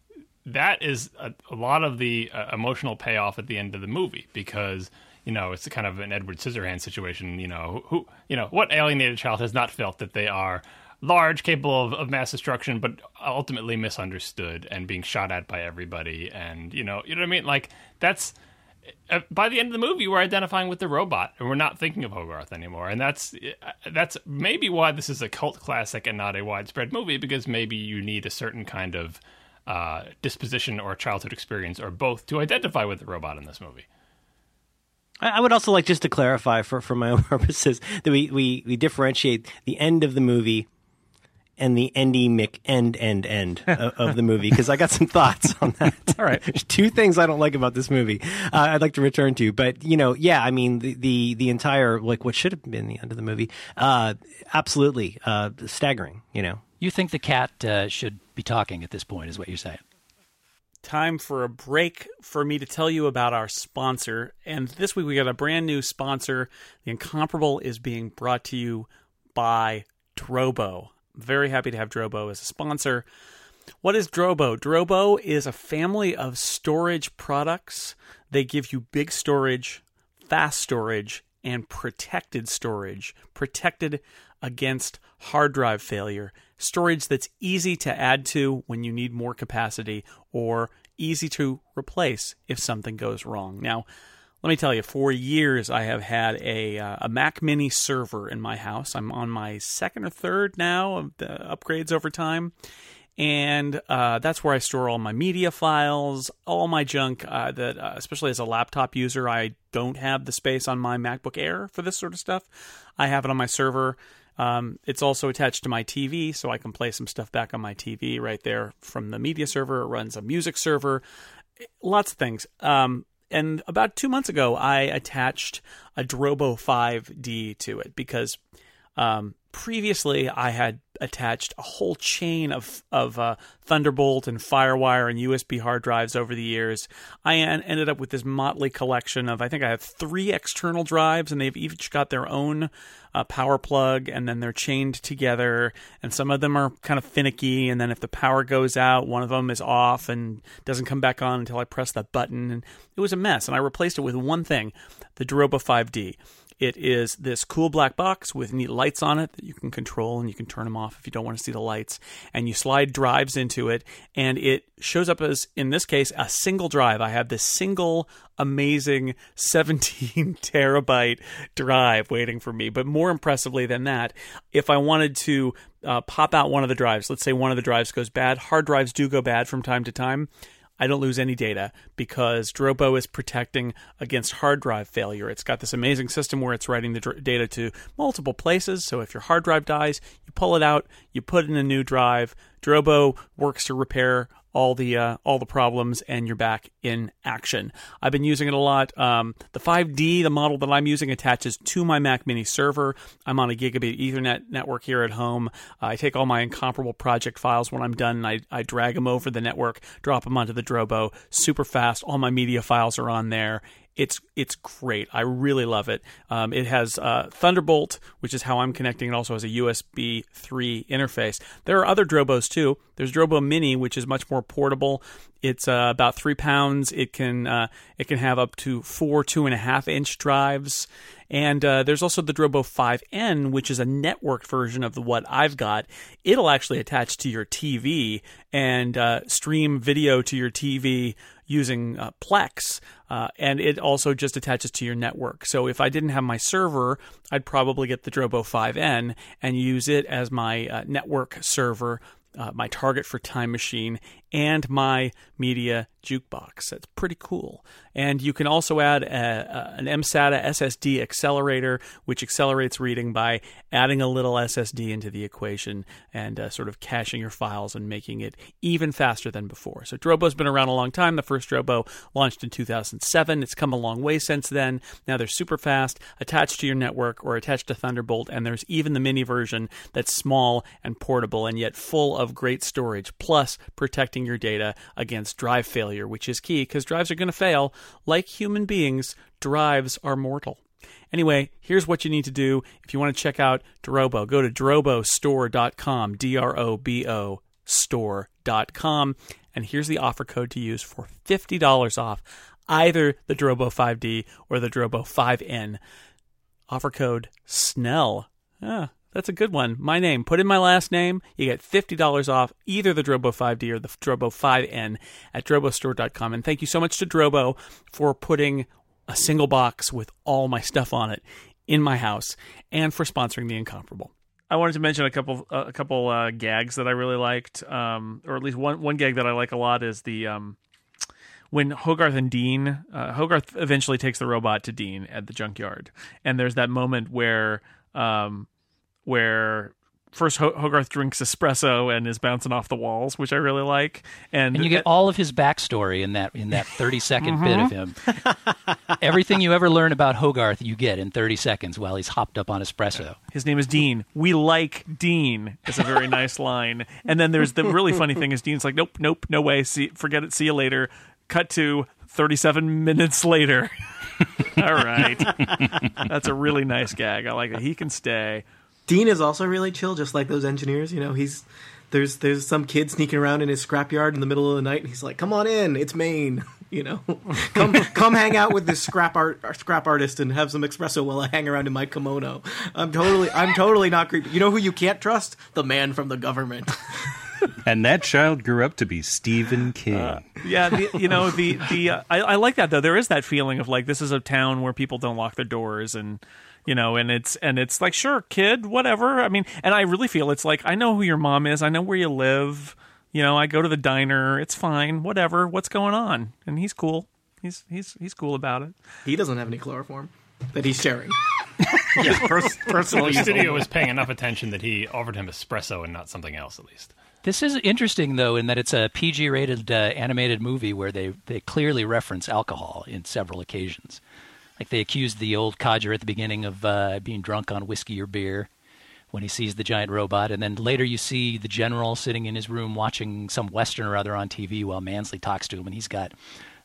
that is a, a lot of the uh, emotional payoff at the end of the movie because you know it's kind of an Edward Scissorhands situation. You know who you know what alienated child has not felt that they are large, capable of, of mass destruction, but ultimately misunderstood and being shot at by everybody. And you know, you know what I mean? Like that's uh, by the end of the movie, we're identifying with the robot, and we're not thinking of Hogarth anymore. And that's uh, that's maybe why this is a cult classic and not a widespread movie, because maybe you need a certain kind of uh, disposition or childhood experience, or both, to identify with the robot in this movie. I I would also like just to clarify for, for my own purposes that we, we, we differentiate the end of the movie and the endemic end end end of, of the movie because I got some thoughts on that. All right. There's two things I don't like about this movie. Uh, I'd like to return to, but you know, yeah, I mean the the, the entire like what should have been the end of the movie, uh, absolutely uh, staggering. You know, You think the cat uh, should be talking at this point, is what you're saying? time for a break for me to tell you about our sponsor. And this week we got a brand new sponsor. The Incomparable is being brought to you by Drobo. Very happy to have Drobo as a sponsor. What is Drobo? Drobo is a family of storage products. They give you big storage, fast storage, and protected storage. Protected against hard drive failure. Storage that's easy to add to when you need more capacity or easy to replace if something goes wrong. Now, let me tell you, for years I have had a uh, a Mac Mini server in my house. I'm on my second or third now of the upgrades over time, and uh, that's where I store all my media files, all my junk. Uh, that uh, especially as a laptop user, I don't have the space on my MacBook Air for this sort of stuff. I have it on my server. Um, it's also attached to my TV, so I can play some stuff back on my TV right there from the media server. It runs a music server, lots of things. Um, and about two months ago, I attached a Drobo 5D to it because um, previously I had attached a whole chain of of uh, Thunderbolt and FireWire and USB hard drives over the years. I en- ended up with this motley collection of I think I have three external drives, and they've each got their own uh, power plug, and then they're chained together. And some of them are kind of finicky, and then if the power goes out, one of them is off and doesn't come back on until I press that button. And it was a mess, and I replaced it with one thing, the Drobo 5D. It is this cool black box with neat lights on it that you can control and you can turn them off if you don't want to see the lights. And you slide drives into it, and it shows up as, in this case, a single drive. I have this single amazing 17 terabyte drive waiting for me. But more impressively than that, if I wanted to uh, pop out one of the drives, let's say one of the drives goes bad, hard drives do go bad from time to time. I don't lose any data because Drobo is protecting against hard drive failure. It's got this amazing system where it's writing the dr- data to multiple places. So if your hard drive dies, you pull it out, you put in a new drive. Drobo works to repair all the uh, all the problems, and you're back in action. I've been using it a lot. Um, the 5D, the model that I'm using, attaches to my Mac Mini server. I'm on a gigabit Ethernet network here at home. Uh, I take all my incomparable project files when I'm done, and I, I drag them over the network, drop them onto the Drobo. Super fast. All my media files are on there. It's it's great. I really love it. Um, it has uh, Thunderbolt, which is how I'm connecting. It also has a USB 3 interface. There are other Drobos too. There's Drobo Mini, which is much more portable. It's uh, about three pounds. It can uh, it can have up to four two and a half inch drives. And uh, there's also the Drobo 5N, which is a networked version of the, what I've got. It'll actually attach to your TV and uh, stream video to your TV using uh, Plex, uh, and it also just attaches to your network. So if I didn't have my server, I'd probably get the Drobo 5N and use it as my uh, network server. Uh, my target for Time Machine and my media jukebox. That's pretty cool. And you can also add a, a, an MSATA SSD accelerator, which accelerates reading by adding a little SSD into the equation and uh, sort of caching your files and making it even faster than before. So Drobo's been around a long time. The first Drobo launched in 2007. It's come a long way since then. Now they're super fast, attached to your network or attached to Thunderbolt, and there's even the mini version that's small and portable and yet full of great storage, plus protecting your data against drive failure, which is key because drives are going to fail. Like human beings, drives are mortal. Anyway, here's what you need to do if you want to check out Drobo. Go to drobostore.com, D R O B O store.com, and here's the offer code to use for $50 off either the Drobo 5D or the Drobo 5N. Offer code SNELL. Ah, That's a good one. My name. Put in my last name. You get $50 off either the Drobo 5D or the Drobo 5N at drobostore.com. And thank you so much to Drobo for putting a single box with all my stuff on it in my house and for sponsoring the incomparable. I wanted to mention a couple uh, a couple uh, gags that I really liked, um, or at least one one gag that I like a lot is the um, when Hogarth and Dean uh, Hogarth eventually takes the robot to Dean at the junkyard, and there's that moment where um, where first Hogarth drinks espresso and is bouncing off the walls, which I really like, and, And you get all of his backstory in that in that 30 second bit of him. Everything you ever learn about Hogarth, you get in 30 seconds while he's hopped up on espresso. His name is Dean. We like Dean. It's a very nice line. And then there's the really funny thing is Dean's like, nope, nope, no way. See, forget it. See you later. Cut to 37 minutes later. All right. That's a really nice gag. I like it. He can stay. Dean is also really chill, just like those engineers. You know, he's there's there's some kid sneaking around in his scrapyard in the middle of the night, and he's like, "Come on in, it's Maine." You know, come come hang out with this scrap art scrap artist and have some espresso while I hang around in my kimono. I'm totally I'm totally not creepy. You know who you can't trust? The man from the government. And that child grew up to be Stephen King. Yeah, the, you know the the uh, I, I like that though. There is that feeling of like this is a town where people don't lock their doors and you know and it's and it's like sure kid whatever. I mean, and I really feel it's like I know who your mom is. I know where you live. You know, I go to the diner. It's fine. Whatever. What's going on? And he's cool. He's he's he's cool about it. he doesn't have any chloroform that he's sharing. yeah, pers- personal The studio was paying enough attention that he offered him espresso and not something else, at least. This is interesting, though, in that it's a PG rated uh, animated movie where they, they clearly reference alcohol in several occasions. Like they accused the old codger at the beginning of uh, being drunk on whiskey or beer when he sees the giant robot. And then later you see the general sitting in his room watching some Western or other on TV while Mansley talks to him, and he's got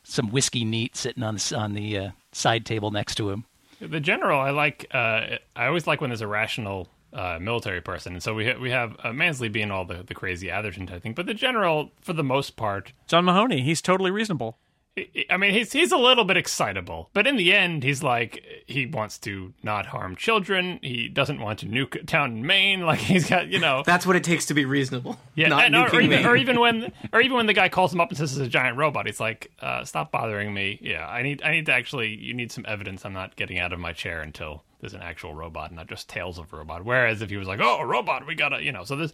some whiskey neat sitting on the, on the uh, side table next to him. The general, I like. Uh, I always like when there's a rational uh, military person, and so we ha- we have uh, Mansley being all the, the crazy Atherton type thing, but the general, for the most part, John Mahoney. He's totally reasonable. I- mean, he's he's a little bit excitable, but in the end, he's like he wants to not harm children. He doesn't want to nuke a town in Maine. Like he's got you know. That's what it takes to be reasonable. Yeah, not and- or, or even, or even when, or even when the guy calls him up and says it's a giant robot, he's like, uh, "Stop bothering me." Yeah, I need, I need to actually, you need some evidence. I'm not getting out of my chair until there's an actual robot, not just tales of a robot. Whereas if he was like, "Oh, a robot, we gotta," you know, so this,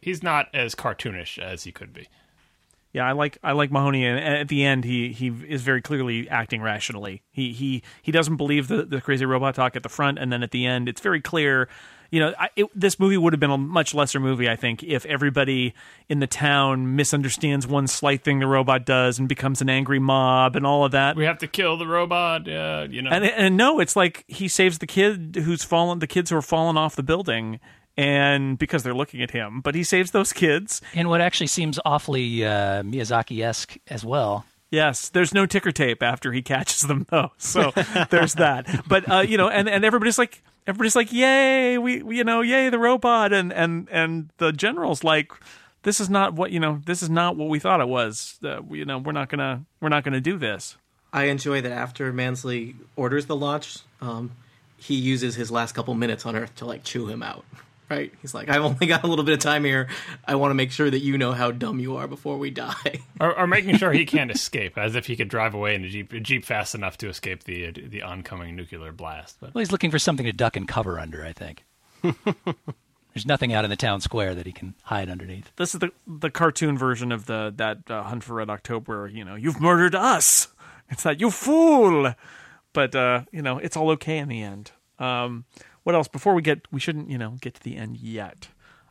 he's not as cartoonish as he could be. Yeah, I like I like Mahoney, and at the end, he he is very clearly acting rationally. He he he doesn't believe the the crazy robot talk at the front, and then at the end, it's very clear. You know, I, it, this movie would have been a much lesser movie, I think, if everybody in the town misunderstands one slight thing the robot does and becomes an angry mob and all of that. We have to kill the robot, uh, you know. And and no, it's like he saves the kid who's fallen, the kids who are falling off the building, and because they're looking at him, but he saves those kids. And what actually seems awfully uh, Miyazaki esque as well. Yes, there's no ticker tape after he catches them though, so there's that. But uh, you know, and, and everybody's like, everybody's like, yay, we, we you know, yay the robot, and and and the general's like, this is not what you know, this is not what we thought it was. Uh, we- you know, we're not gonna we're not gonna do this. I enjoy that after Mansley orders the launch, um, he uses his last couple minutes on Earth to like chew him out. Right? He's like, I've only got a little bit of time here. I want to make sure that you know how dumb you are before we die. or, or making sure he can't escape, as if he could drive away in a jeep, a jeep fast enough to escape the the oncoming nuclear blast. But Well, he's looking for something to duck and cover under, I think. There's nothing out in the town square that he can hide underneath. This is the the cartoon version of the that uh, Hunt for Red October. You know, you've murdered us. It's that you fool. But uh, you know, it's all okay in the end. Um, what else? Before we get, we shouldn't you know get to the end yet.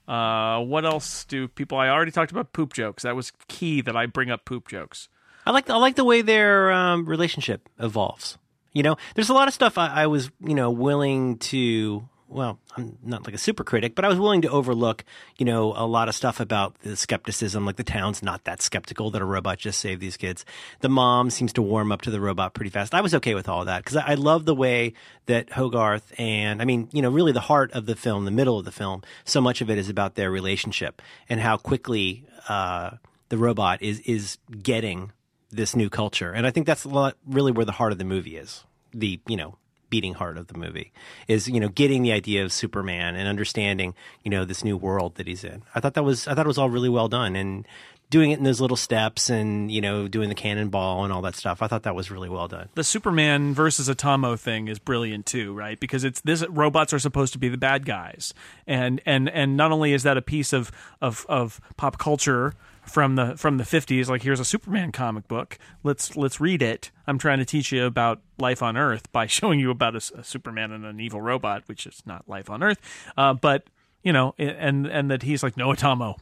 Uh, what else do people? I already talked about poop jokes. That was key that I bring up poop jokes. I like I like the way their um, relationship evolves. You know, there's a lot of stuff I, I was you know willing to. Well, I'm not like a super critic, but I was willing to overlook, you know, a lot of stuff about the skepticism. Like the town's not that skeptical that a robot just saved these kids. The mom seems to warm up to the robot pretty fast. I was okay with all that because I, I love the way that Hogarth and, I mean, you know, really the heart of the film, the middle of the film, so much of it is about their relationship and how quickly uh, the robot is is getting this new culture. And I think that's a lot, really where the heart of the movie is. The, you know, beating heart of the movie is you know getting the idea of Superman and understanding you know this new world that he's in. I thought that was I thought it was all really well done and doing it in those little steps and you know doing the cannonball and all that stuff. I thought that was really well done. the Superman versus Atomo thing is brilliant too, right? Because it's this robots are supposed to be the bad guys, and and and not only is that a piece of of of pop culture from the from the 50s like here's a superman comic book. Let's let's read it. I'm trying to teach you about life on earth by showing you about a superman and an evil robot which is not life on earth. Uh, but you know and and that he's like no atomo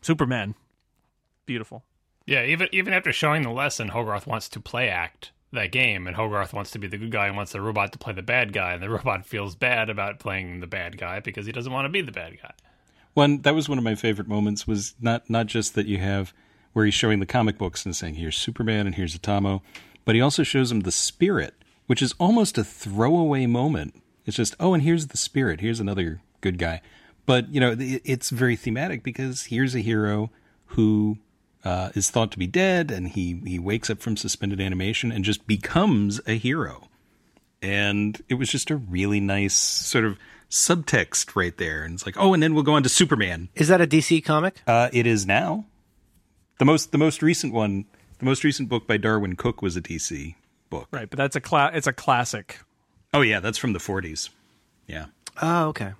superman. Beautiful. Yeah, even even after showing the lesson, Hogarth wants to play act that game, and Hogarth wants to be the good guy and wants the robot to play the bad guy, and the robot feels bad about playing the bad guy because he doesn't want to be the bad guy. One that was one of my favorite moments was not not just that you have where he's showing the comic books and saying here's Superman and here's Atomo, but he also shows him the spirit, which is almost a throwaway moment. It's just oh, and here's the spirit. Here's another good guy, but you know it, it's very thematic because here's a hero who uh, is thought to be dead, and he he wakes up from suspended animation and just becomes a hero and it was just a really nice sort of subtext right there. And it's like, oh, and then we'll go on to Superman. Is that a DC comic? Uh, it is now the most the most recent one. The most recent book by Darwyn Cooke was a DC book. right but that's a cla- it's a classic Oh yeah, that's from the 40s. Yeah. Oh, okay.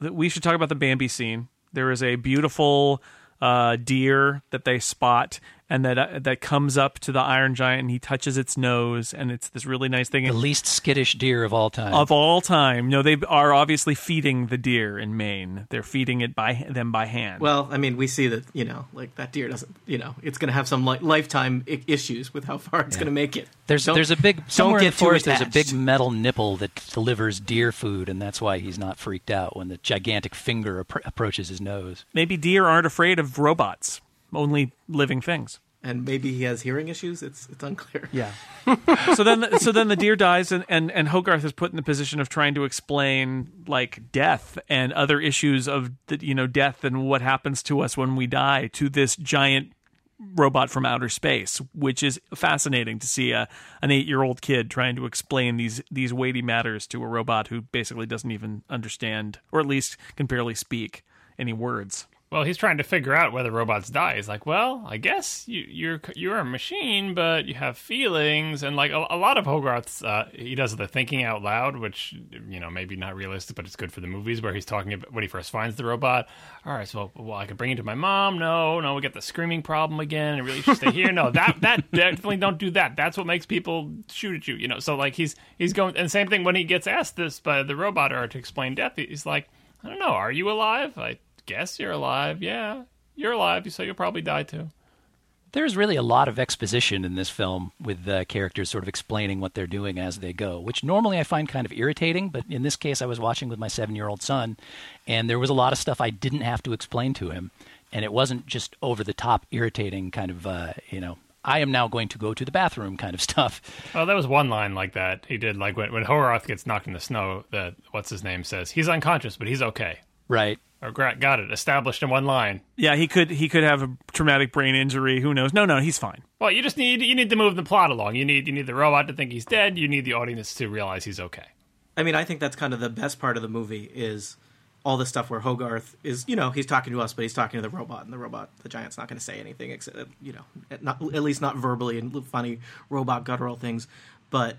we should talk about the Bambi scene. There is a beautiful uh, deer that they spot, and that uh, that comes up to the Iron Giant, and he touches its nose, and it's this really nice thing. The least skittish deer of all time. of all time, no, they are obviously feeding the deer in Maine. They're feeding it by them by hand. Well, I mean, we see that you know, like that deer doesn't, you know, it's going to have some li- lifetime I- issues with how far it's going to make it. There's Don't- there's a big somewhere in the forest. There's a big metal nipple that delivers deer food, and that's why he's not freaked out when the gigantic finger appro- approaches his nose. Maybe deer aren't afraid of robots, only living things. and maybe he has hearing issues. It's it's unclear. Yeah. so then, so then the deer dies, and, and and Hogarth is put in the position of trying to explain like death and other issues of the, you know death and what happens to us when we die to this giant robot from outer space, which is fascinating to see a an eight year old kid trying to explain these these weighty matters to a robot who basically doesn't even understand, or at least can barely speak any words. Well, he's trying to figure out whether robots die. He's like, well, I guess you, you're you're a machine, but you have feelings, and like a, a lot of Hogarth's, uh, he does the thinking out loud, which you know maybe not realistic, but it's good for the movies where he's talking about when he first finds the robot. All right, so well, I could bring it to my mom. No, no, we get the screaming problem again. I really should stay here. No, that that definitely don't do that. That's what makes people shoot at you. You know, so like he's he's going, and same thing when he gets asked this by the robot or to explain death. He's like, I don't know, are you alive? I guess you're alive. Yeah, you're alive, so you'll probably die too. There's really a lot of exposition in this film with the characters sort of explaining what they're doing as they go, which normally I find kind of irritating, but in this case I was watching with my 7-year-old son and there was a lot of stuff I didn't have to explain to him and it wasn't just over the top irritating kind of uh, you know, I am now going to go to the bathroom kind of stuff. Oh, that was one line like that. He did like when when Hogarth gets knocked in the snow. That what's his name says he's unconscious, but he's okay. Right. Or gra- got it established in one line. Yeah, he could he could have a traumatic brain injury. Who knows? No, no, he's fine. Well, you just need you need to move the plot along. You need you need the robot to think he's dead. You need the audience to realize he's okay. I mean, I think that's kind of the best part of the movie is all the stuff where Hogarth is, you know, he's talking to us, but he's talking to the robot, and the robot, the giant's not going to say anything except, you know, not at least not verbally and funny robot guttural things. But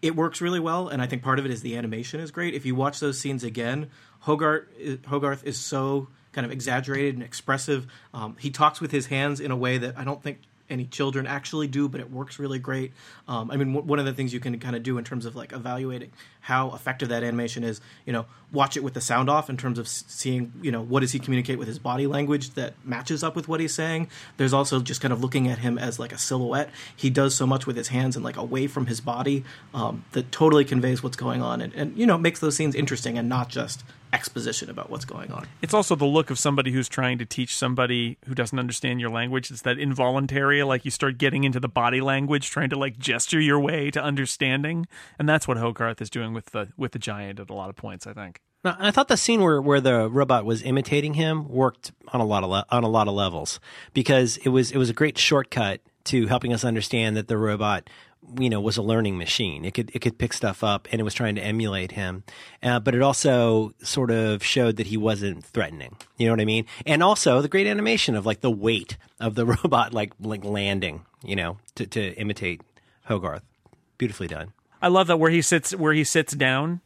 it works really well, and I think part of it is the animation is great. If you watch those scenes again, Hogarth Hogarth is so kind of exaggerated and expressive. Um, he talks with his hands in a way that I don't think any children actually do, but it works really great. Um, I mean, w- one of the things you can kind of do in terms of like evaluating how effective that animation is, you know, watch it with the sound off in terms of s- seeing, you know, what does he communicate with his body language that matches up with what he's saying. There's also just kind of looking at him as like a silhouette. He does so much with his hands and like away from his body um, that totally conveys what's going on and, and, you know, makes those scenes interesting and not just exposition about what's going on. It's also the look of somebody who's trying to teach somebody who doesn't understand your language. It's that involuntary, like you start getting into the body language, trying to like gesture your way to understanding, and that's what Hogarth is doing with the with the giant at a lot of points. I think. No, and I thought the scene where, where the robot was imitating him worked on a lot of le- on a lot of levels because it was it was a great shortcut to helping us understand that the robot you know was a learning machine. It could it could pick stuff up and it was trying to emulate him, uh, but it also sort of showed that he wasn't threatening. You know what I mean? And also the great animation of like the weight of the robot like like landing. You know to to imitate Hogarth, beautifully done. I love that where he sits where he sits down.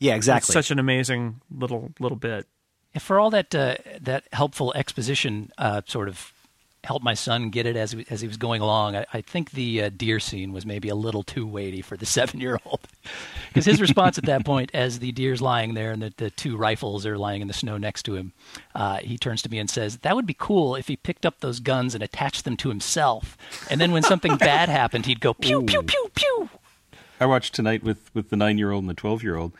Yeah, It's exactly. such an amazing little little bit. And for all that uh, that helpful exposition, uh, sort of helped my son get it as as he was going along. I, I think the uh, deer scene was maybe a little too weighty for the seven year old because his response at that point, as the deer's lying there and the, the two rifles are lying in the snow next to him, uh, he turns to me and says, "That would be cool if he picked up those guns and attached them to himself, and then when something bad happened, he'd go pew pew pew pew." I watched tonight with with the nine year old and the twelve year old,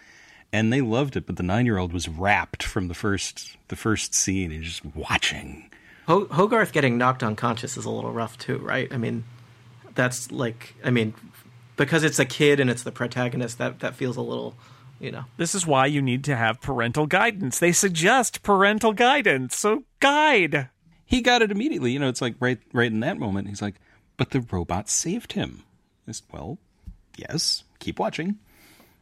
and they loved it. But the nine year old was rapt from the first the first scene and just watching. Ho- Hogarth getting knocked unconscious is a little rough too, right? I mean, that's like, I mean, because it's a kid and it's the protagonist, that that feels a little, you know. This is why you need to have parental guidance. They suggest parental guidance. So guide. He got it immediately. You know, it's like right right in that moment. He's like, "But the robot saved him." It's, well, yes. Keep watching.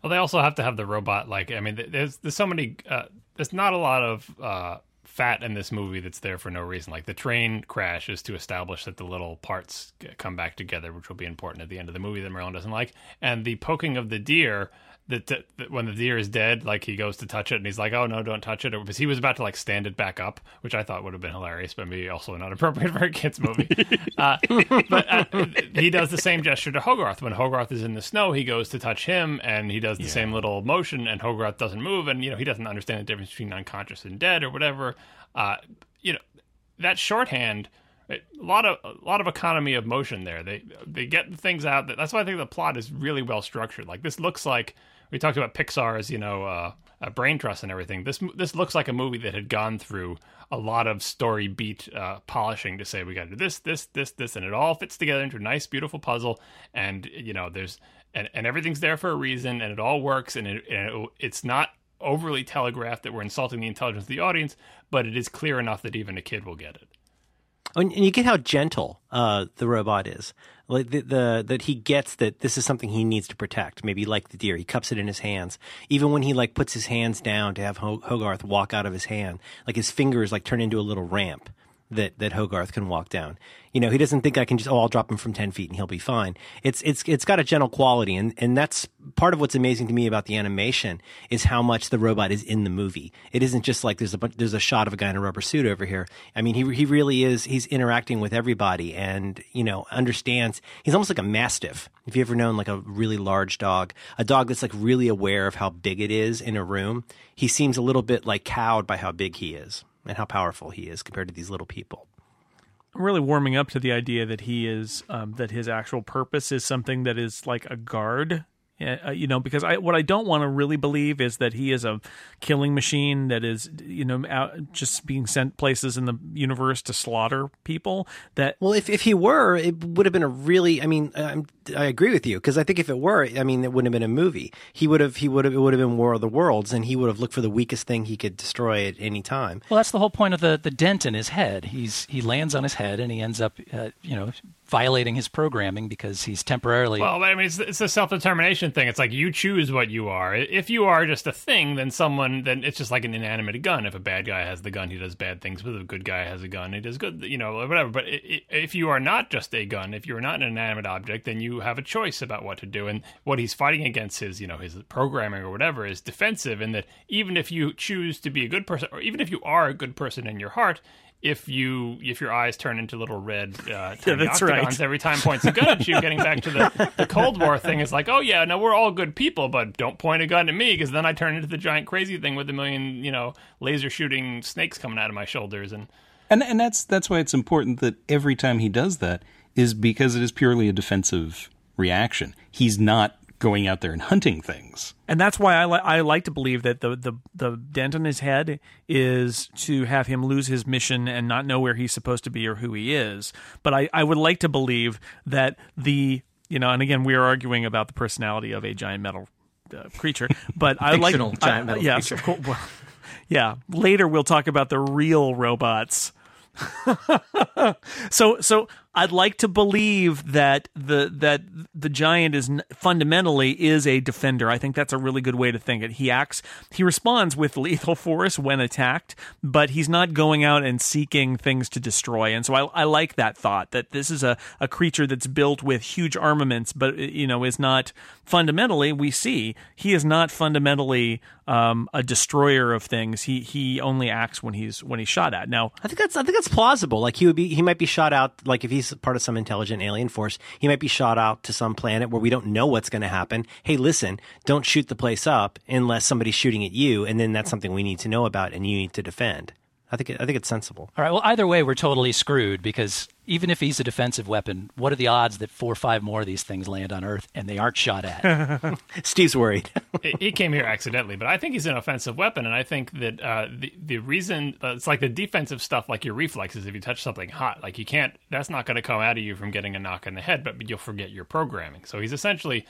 Well, they also have to have the robot. Like, I mean, there's there's so many. Uh, there's not a lot of uh, fat in this movie that's there for no reason. Like the train crash is to establish that the little parts come back together, which will be important at the end of the movie that Merlin doesn't like. And the poking of the deer. That, when the deer is dead, like he goes to touch it, and he's like, "Oh no, don't touch it," because he was about to like stand it back up, which I thought would have been hilarious, but maybe also not appropriate for a kids movie. uh, but uh, he does the same gesture to Hogarth when Hogarth is in the snow. He goes to touch him, and he does the same little motion, and Hogarth doesn't move, and you know he doesn't understand the difference between unconscious and dead or whatever. Uh, you know that shorthand. A lot of a lot of economy of motion there. They they get things out. That, that's why I think the plot is really well structured. Like this looks like we talked about Pixar's, you know, uh, brain trust and everything. This this looks like a movie that had gone through a lot of story beat uh, polishing to say we got to do this, this, this, this, and it all fits together into a nice, beautiful puzzle. And you know, there's and, and everything's there for a reason, and it all works, and, it, and it, it's not overly telegraphed that we're insulting the intelligence of the audience, but it is clear enough that even a kid will get it. And you get how gentle uh, the robot is. Like the, the that he gets that this is something he needs to protect. Maybe like the deer, he cups it in his hands. Even when he like puts his hands down to have Ho- Hogarth walk out of his hand, like his fingers like turn into a little ramp that that Hogarth can walk down. You know, he doesn't think I can just oh I'll drop him from ten feet and he'll be fine. It's it's it's got a gentle quality, and and that's part of what's amazing to me about the animation is how much the robot is in the movie. It isn't just like there's a there's a shot of a guy in a rubber suit over here. I mean, he he really is he's interacting with everybody, and you know understands. He's almost like a mastiff. If you ever known like a really large dog, a dog that's like really aware of how big it is in a room, he seems a little bit like cowed by how big he is and how powerful he is compared to these little people. I'm really warming up to the idea that he is um, that his actual purpose is something that is like a guard. Yeah, uh, you know, because I what I don't want to really believe is that he is a killing machine that is, you know, out, just being sent places in the universe to slaughter people. That Well, if, if he were, it would have been a really. I mean, I'm, I agree with you because I think if it were, I mean, it wouldn't have been a movie. He would have. He would have. It would have been War of the Worlds, and he would have looked for the weakest thing he could destroy at any time. Well, that's the whole point of the, the dent in his head. He's he lands on his head and he ends up, uh, you know, violating his programming because he's temporarily. Well, I mean, it's, it's a self determination thing. It's like you choose what you are. If you are just a thing, then someone, then it's just like an inanimate gun. If a bad guy has the gun, he does bad things. But if a good guy has a gun, he does good, you know, whatever. But if you are not just a gun, if you are not an inanimate object, then you have a choice about what to do. And what he's fighting against his, you know, his programming or whatever is defensive. In that even if you choose to be a good person, or even if you are a good person in your heart, if you if your eyes turn into little red uh, tiny that's right. every time points a gun at you, getting back to the, the Cold War thing is like, oh yeah, no, we're all good people, but don't point a gun at me because then I turn into the giant crazy thing with a million you know laser shooting snakes coming out of my shoulders and. And and that's that's why it's important that every time he does that is because it is purely a defensive reaction. He's not going out there and hunting things. and that's why I, li- I like to believe that the, the the dent in his head is to have him lose his mission and not know where he's supposed to be or who he is. But I, I would like to believe that the you know, and again we are arguing about the personality of a giant metal uh, creature, but I like Fictional giant I- metal creature. of course. Well, yeah, later we'll talk about the real robots. so so I'd like to believe that the that the giant is fundamentally is a defender. I think that's a really good way to think it. He acts, he responds with lethal force when attacked, but he's not going out and seeking things to destroy. And so I, I like that thought that this is a, a creature that's built with huge armaments, but you know is not fundamentally. We see he is not fundamentally um, a destroyer of things. He he only acts when he's when he's shot at. Now I think that's I think that's plausible. Like he would be he might be shot out like if he's part of some intelligent alien force, he might be shot out to some planet where we don't know what's going to happen. Hey, listen, don't shoot the place up unless somebody's shooting at you, and then that's something we need to know about and you need to defend. I think it, I think it's sensible. All right. Well, either way, we're totally screwed because even if he's a defensive weapon, what are the odds that four or five more of these things land on Earth and they aren't shot at? Steve's worried. he he came here accidentally, but I think he's an offensive weapon, and I think that uh, the the reason uh, it's like the defensive stuff, like your reflexes. If you touch something hot, like you can't, that's not going to come out of you from getting a knock in the head, but you'll forget your programming. So he's essentially,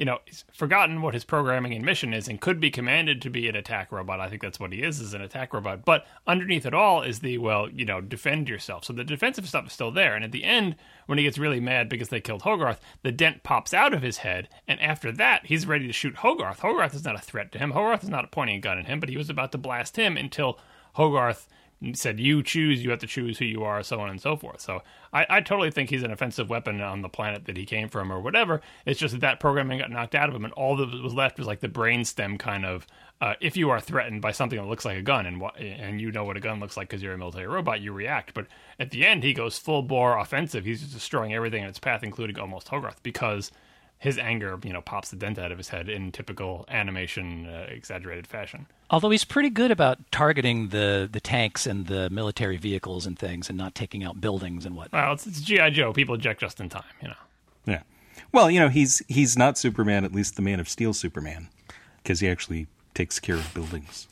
you know, he's forgotten what his programming and mission is, and could be commanded to be an attack robot. I think that's what he is, is an attack robot. But underneath it all is the well, you know, defend yourself. So the defensive stuff is still there, and at the end, when he gets really mad because they killed Hogarth, the dent pops out of his head, and after that, he's ready to shoot Hogarth. Hogarth is not a threat to him. Hogarth is not pointing a gun at him, but he was about to blast him until Hogarth said, "You choose. You have to choose who you are," so on and so forth. So I, I totally think he's an offensive weapon on the planet that he came from, or whatever. It's just that that programming got knocked out of him, and all that was left was like the brainstem kind of. Uh, if you are threatened by something that looks like a gun, and and you know what a gun looks like because you're a military robot, you react. But at the end, he goes full bore offensive. He's just destroying everything in its path, including almost Hogarth, because his anger, you know, pops the dent out of his head in typical animation, uh, exaggerated fashion. Although he's pretty good about targeting the, the tanks and the military vehicles and things and not taking out buildings and whatnot. Well, it's, it's GI Joe. People eject just in time, you know. Yeah. Well, you know, he's he's not Superman, at least the Man of Steel Superman, because he actually takes care of buildings.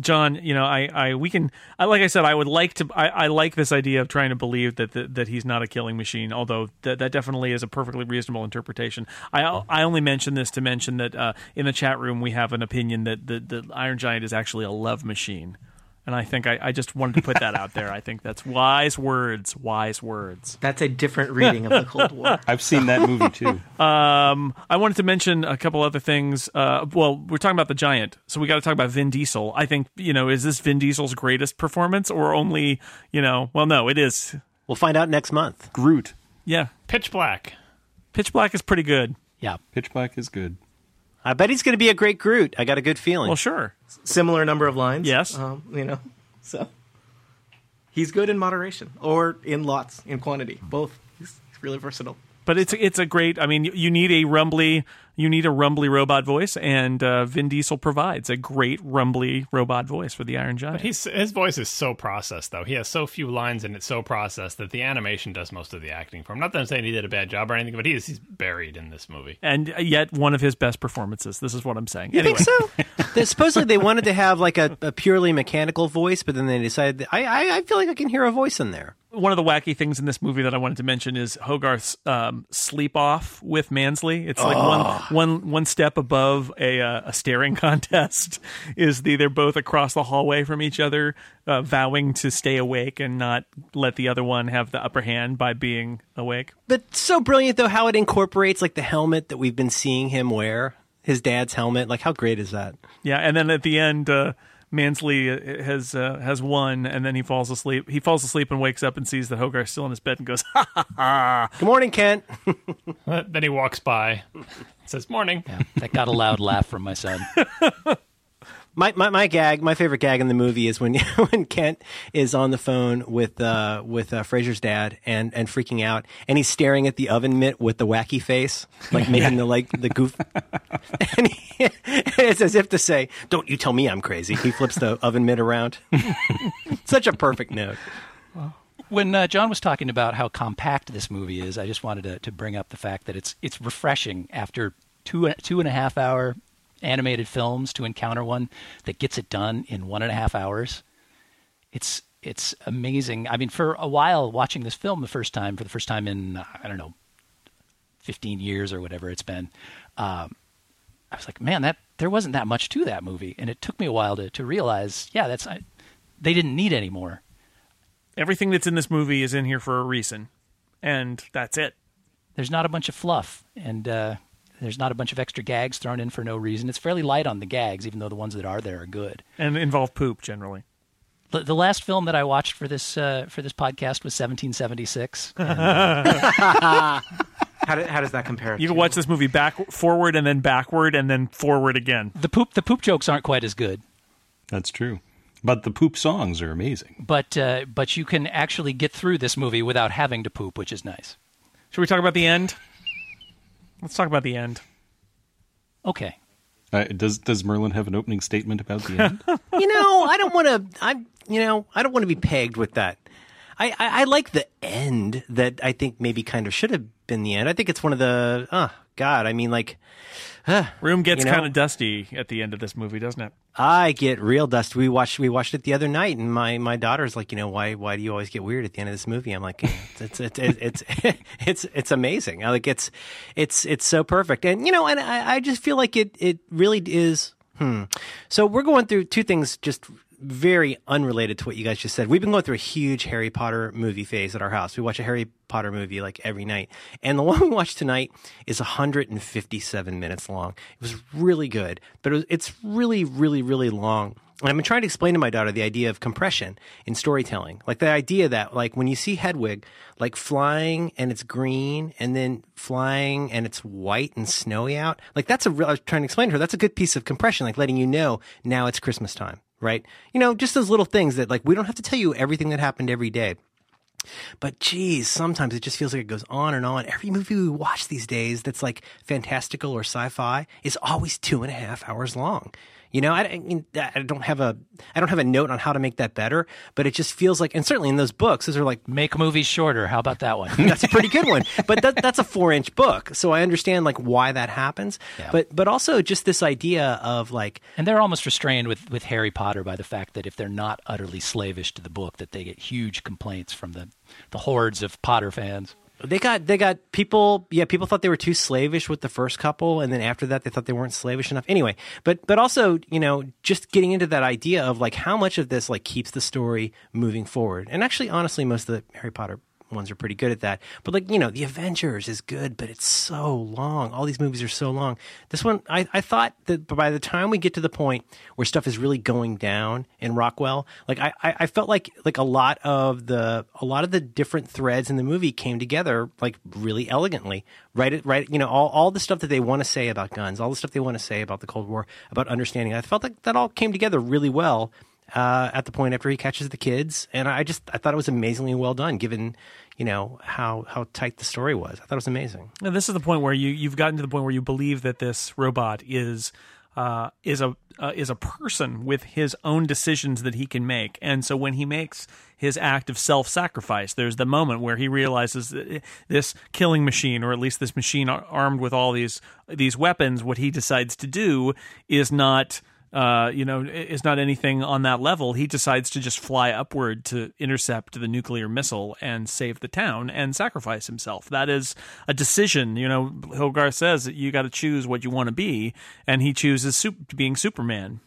John, you know, I, I, we can, I, like I said, I would like to, I, I like this idea of trying to believe that that, he's not a killing machine. Although that, that definitely is a perfectly reasonable interpretation. I, I only mention this to mention that uh, in the chat room we have an opinion that the, the Iron Giant is actually a love machine, and I think I, I just wanted to put that out there. I think that's wise words, wise words. That's a different reading of the Cold War. I've seen that movie too. Um, I wanted to mention a couple other things. Uh, well, we're talking about the giant, so we got to talk about Vin Diesel. I think you know, is this Vin Diesel's greatest performance, or only you know? Well, no, it is. We'll find out next month. Groot. Yeah, Pitch Black. Pitch Black is pretty good. Yeah. Pitch Black is good. I bet he's going to be a great Groot. I got a good feeling. Well, sure. Similar number of lines. Yes. Um, you know, so he's good in moderation or in lots, in quantity, both. He's really versatile. But it's it's a great. I mean, you- you need a rumbly, you need a rumbly robot voice, and uh, Vin Diesel provides a great rumbly robot voice for the Iron Giant. He's, his voice is so processed, though. He has so few lines and it's so processed that the animation does most of the acting for him. Not that I'm saying he did a bad job or anything, but he is, he's buried in this movie. and yet one of his best performances. This is what I'm saying. You anyway, think so? Supposedly they wanted to have like a, a purely mechanical voice, but then they decided that- I, I I feel like I can hear a voice in there. One of the wacky things in this movie that I wanted to mention is Hogarth's um, sleep off with Mansley. It's like one one one step above a uh, a staring contest. Is the they're both across the hallway from each other, uh, vowing to stay awake and not let the other one have the upper hand by being awake. But so brilliant though how it incorporates like the helmet that we've been seeing him wear, his dad's helmet. Like how great is that? Yeah, and then at the end. Uh, Mansley uh, has uh, has won, and then he falls asleep. He falls asleep and wakes up and sees that Hogarth's still in his bed and goes, "Ha ha ha!" Good morning, Kent. then he walks by, says, Morning. Yeah. That got a loud laugh from my son. My, my my gag, my favorite gag in the movie is when when Kent is on the phone with uh with uh, Fraser's dad and and freaking out, and he's staring at the oven mitt with the wacky face, like making the like the goof, and he, it's as if to say, "Don't you tell me I'm crazy." He flips the oven mitt around. Such a perfect note. When uh, John was talking about how compact this movie is, I just wanted to, to bring up the fact that it's it's refreshing after two two and a half hour animated films to encounter one that gets it done in one and a half hours. It's it's amazing. I mean, for a while watching this film the first time, for the first time in I don't know, fifteen years or whatever it's been, um, I was like, man, that there wasn't that much to that movie, and it took me a while to to realize, yeah, that's I, they didn't need any more. everything that's in this movie is in here for a reason and that's it. There's not a bunch of fluff, and uh, there's not a bunch of extra gags thrown in for no reason. It's fairly light on the gags, even though the ones that are there are good. And involve poop generally. The, the last film that I watched for this uh, for this podcast was 1776. and, How, do, how does that compare? You can watch this movie back, forward, and then backward, and then forward again. the poop the poop jokes aren't quite as good, That's true. But the poop songs are amazing. but uh, but you can actually get through this movie without having to poop, which is nice. Should we talk about the end? Let's talk about the end. Okay. Uh, does does Merlin have an opening statement about the end? you know, I don't want to. I'm, you know, I don't want to be pegged with that. I, I, I like the end that I think maybe kind of should have been the end. I think it's one of the. Oh God, I mean, like, Room gets You know- kind of dusty at the end of this movie, doesn't it? I get real dust. We watched we watched it the other night, and my my daughter's like, you know, why why do you always get weird at the end of this movie? I'm like, it's it's it's it's it's, it's amazing. I like it's it's it's so perfect, and you know, and I, I just feel like it it really is. Hmm. So we're going through two things just very unrelated to what you guys just said. We've been going through a huge Harry Potter movie phase at our house. We watch a Harry Potter movie like every night. And the one we watched tonight is 157 minutes long. It was really good, but it was, it's really, really, really long. And I've been trying to explain to my daughter the idea of compression in storytelling. Like the idea that like when you see Hedwig like flying and it's green and then flying and it's white and snowy out, like that's a real, I was trying to explain to her, that's a good piece of compression, like letting you know now it's Christmas time, right? You know, just those little things that like we don't have to tell you everything that happened every day. But geez, sometimes it just feels like it goes on and on. Every movie we watch these days that's like fantastical or sci-fi is always two and a half hours long. You know, I, I mean, I don't have a, I don't have a note on how to make that better, but it just feels like, and certainly in those books, those are like Make movies shorter. How about that one? that's a pretty good one. But that, that's a four inch book, so I understand like why that happens. Yeah. But but also just this idea of like And they're almost restrained with, with Harry Potter by the fact that if they're not utterly slavish to the book, that they get huge complaints from the, the hordes of Potter fans. They got they got people yeah people thought they were too slavish with the first couple and then after that they thought they weren't slavish enough. Anyway but but also you know just getting into that idea of like how much of this like keeps the story moving forward. And actually honestly most of the Harry Potter ones are pretty good at that. But like you know the Avengers is good but it's so long. All these movies are so long. This one I, I thought that by the time we get to the point where stuff is really going down in Rockwell like I, I, felt like like a lot of the a lot of the different threads in the movie came together like really elegantly. Right it right you know all, all the stuff that they want to say about guns all the stuff they want to say about the Cold War about understanding I felt like that all came together really well uh, at the point after he catches the kids. And I just I thought it was amazingly well done given you know how how tight the story was. I thought it was amazing. And this is the point where you you've gotten to the point where you believe that this robot is uh, is a uh, is a person with his own decisions that he can make, and so when he makes his act of self sacrifice, there's the moment where he realizes that this killing machine, or at least this machine armed with all these these weapons, what he decides to do is not uh, you know, is not anything on that level. He decides to just fly upward to intercept the nuclear missile and save the town and sacrifice himself. That is a decision. You know, Hogarth says that you got to choose what you want to be, and he chooses sup- being Superman.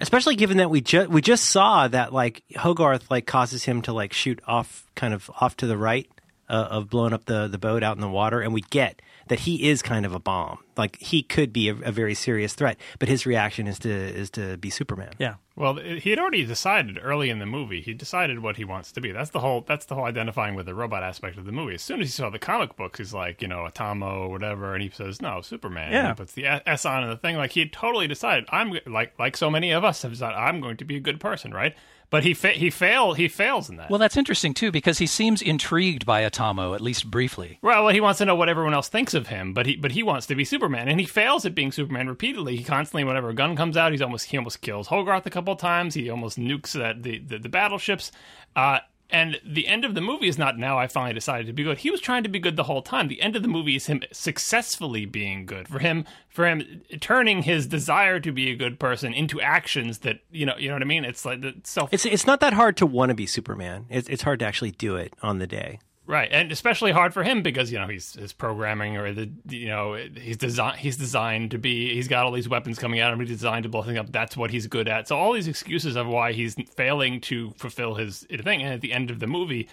especially given that we just we just saw that like Hogarth like causes him to like shoot off kind of off to the right uh, of blowing up the the boat out in the water, and we get that he is kind of a bomb. Like he could be a, a very serious threat, but his reaction is to is to be Superman. Yeah. Well, he had already decided early in the movie. He decided what he wants to be. That's the whole. That's the whole identifying with the robot aspect of the movie. As soon as he saw the comic books, he's like, you know, Atomo or whatever, and he says, "No, Superman." Yeah. And he puts the S on and the thing. Like he had totally decided. I'm like like so many of us have decided. I'm going to be a good person, right? But he fa- he fail he fails in that. Well, that's interesting too because he seems intrigued by Atomo at least briefly. Well, well, he wants to know what everyone else thinks of him, but he but he wants to be Superman, and he fails at being Superman repeatedly. He constantly, whenever a gun comes out, he's almost he almost kills Hogarth a couple of times. He almost nukes that the the, the battleships. Uh, and the end of the movie is not now I finally decided to be good. He was trying to be good the whole time. The end of the movie is him successfully being good. For him for him turning his desire to be a good person into actions that you know you know what I mean? It's like the self It's it's not that hard to want to be Superman. It's it's hard to actually do it on the day. Right, and especially hard for him because you know he's his programming or the you know he's design he's designed to be he's got all these weapons coming at him. He's designed to blow things up. That's what he's good at. So all these excuses of why he's failing to fulfill his thing. And at the end of the movie,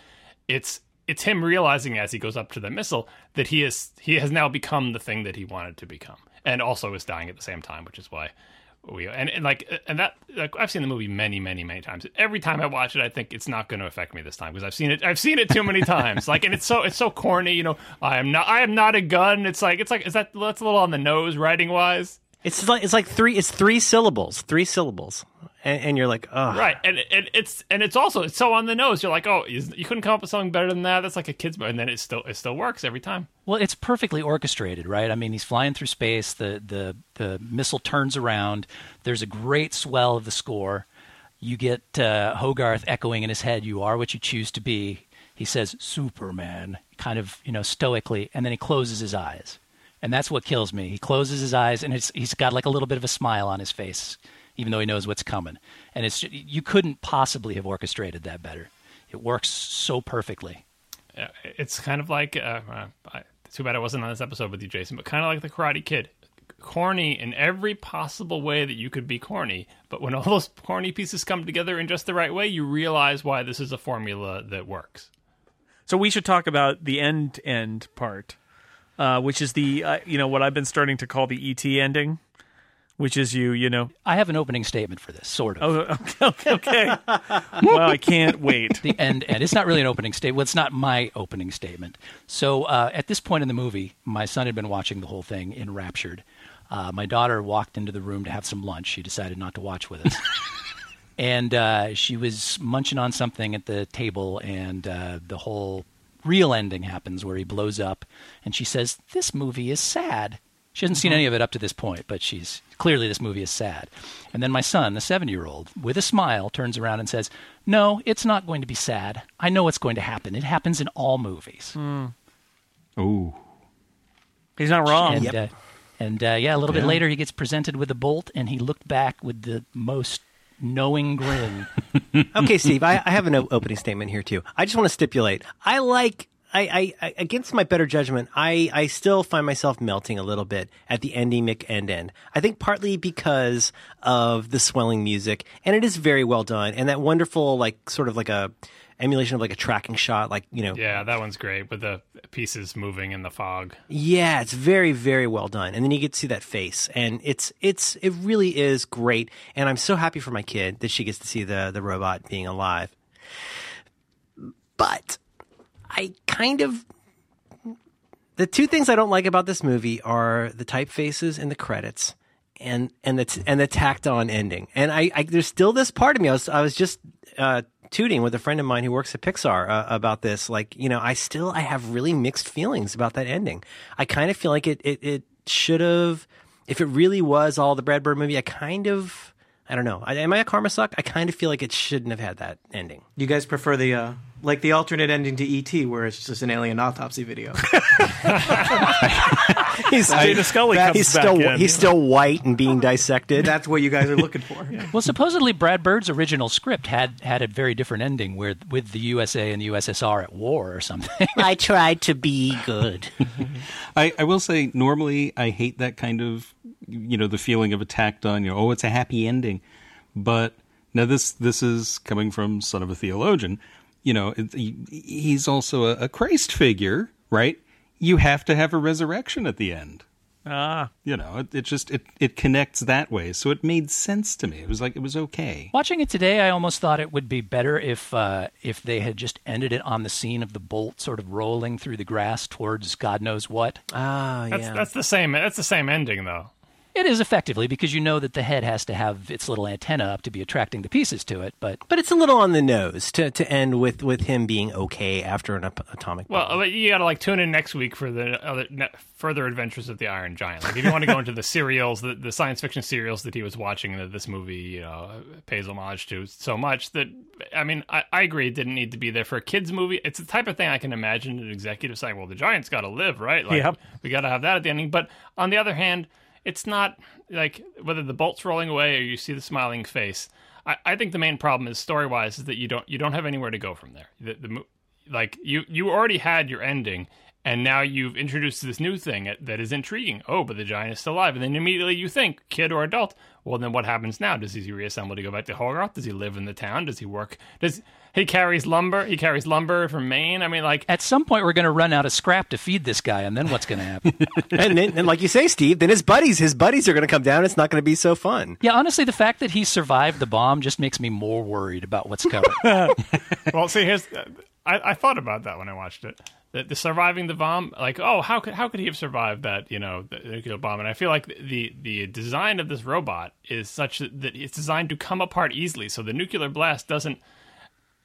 it's it's him realizing as he goes up to the missile that he is he has now become the thing that he wanted to become, and also is dying at the same time, which is why we and, and like and that like I've seen the movie many many many times. Every time I watch it, I think it's not going to affect me this time because I've seen it I've seen it too many times. Like and it's so it's so corny. You know, I am not I am not a gun. It's like it's like is that that's a little on the nose writing wise. It's like it's like three. It's three syllables. Three syllables, and, and you're like, oh, Right, and, and it's and it's also it's so on the nose. You're like, oh, you you couldn't come up with something better than that. That's like a kid's, book. and then it still it still works every time. Well, it's perfectly orchestrated, right? I mean, he's flying through space. The the the missile turns around. There's a great swell of the score. You get uh, Hogarth echoing in his head, "You are what you choose to be." He says, "Superman," kind of you know stoically, and then he closes his eyes, and that's what kills me. He closes his eyes, and it's, he's got like a little bit of a smile on his face, even though he knows what's coming. And it's you couldn't possibly have orchestrated that better. It works so perfectly. Yeah, it's kind of like uh, uh, too bad I wasn't on this episode with you, Jason, but kind of like the Karate Kid, corny in every possible way that you could be corny. But when all those corny pieces come together in just the right way, you realize why this is a formula that works. So we should talk about the end end part, uh, which is the uh, you know what I've been starting to call the ET ending, which is you you know I have an opening statement for this, sort of. oh okay okay, well I can't wait the end and It's not really an opening statement. Well, it's not my opening statement. So uh, at this point in the movie, my son had been watching the whole thing enraptured. Uh, my daughter walked into the room to have some lunch. She decided not to watch with us. and uh, she was munching on something at the table, and uh, the whole real ending happens where he blows up, and she says, "This movie is sad." She hasn't seen any of it up to this point, but she's clearly this movie is sad. And then my son, the seven-year-old, with a smile, turns around and says, "No, it's not going to be sad. I know what's going to happen. It happens in all movies." Oh, he's not wrong And, uh, and uh, yeah, a little bit later, he gets presented with a bolt, and he looked back with the most knowing grin. okay, Steve, I, I have an o- opening statement here too. I just want to stipulate. I like. I, I, I against my better judgment, I, I still find myself melting a little bit at the ending Mick end end. I think partly because of the swelling music, and it is very well done, and that wonderful like sort of like a emulation of like a tracking shot, like you know, Yeah, that one's great with the pieces moving in the fog. Yeah, it's very, very well done. And then you get to see that face, and it's it's it really is great. And I'm so happy for my kid that she gets to see the the robot being alive. But I kind of the two things I don't like about this movie are the typefaces and the credits. And and the and the tacked on ending, and I, I there's still this part of me. I was I was just uh, tooting with a friend of mine who works at Pixar uh, about this. Like, you know, I still I have really mixed feelings about that ending. I kind of feel like it it, it should have, if it really was all the Brad Bird movie. I kind of, I don't know. I, am I a karma suck? I kind of feel like it shouldn't have had that ending. You guys prefer the uh, like the alternate ending to ET, where it's just an alien autopsy video. He's Dana Scully comes he's back still in. he's still white and being dissected. That's what you guys are looking for. well, supposedly Brad Bird's original script had had a very different ending, where with the USA and the USSR at war or something. I tried to be good. I, I will say normally I hate that kind of you know the feeling of a tacked on you know oh it's a happy ending, but now this this is coming from son of a theologian, you know he's also a, a Christ figure, right? You have to have a resurrection at the end. ah You know, it, it just it it connects that way, so it made sense to me. It was like it was okay. Watching it today, I almost thought it would be better if uh, if they had just ended it on the scene of the bolt sort of rolling through the grass towards God knows what. Ah, That's yeah. that's the same. That's the same ending though. It is effectively because you know that the head has to have its little antenna up to be attracting the pieces to it, but but it's a little on the nose to, to end with, with him being okay after an ap- atomic bomb. Well, but you got to like tune in next week for the other ne- further adventures of the Iron Giant. Like if you want to go into the serials, the, the science fiction serials that he was watching, that this movie you know pays homage to so much that I mean, I, I agree it didn't need to be there for a kids movie. It's the type of thing I can imagine an executive saying, "Well, the Giant's got to live, right? Like Yep. we got to have that at the ending." But on the other hand, it's not like whether the bolt's rolling away or you see the smiling face. I, I think the main problem is story wise is that you don't you don't have anywhere to go from there. The, the like you you already had your ending and now you've introduced this new thing that is intriguing oh but the giant is still alive and then immediately you think kid or adult Well, then what happens now? Does he reassemble to go back to Hogarth? Does he live in the town? Does he work? Does he carries lumber? He carries lumber from Maine. I mean, like At some point, we're going to run out of scrap to feed this guy, and then what's going to happen? and, then, and like you say, Steve, then his buddies, his buddies are going to come down. It's not going to be so fun. yeah, honestly, the fact that he survived the bomb just makes me more worried about what's coming. well, see, here's uh, I, I thought about that when I watched it. The, the surviving the bomb, like, oh, how could how could he have survived that? You know, the nuclear bomb. And I feel like the the design of this robot is such that it's designed to come apart easily, so the nuclear blast doesn't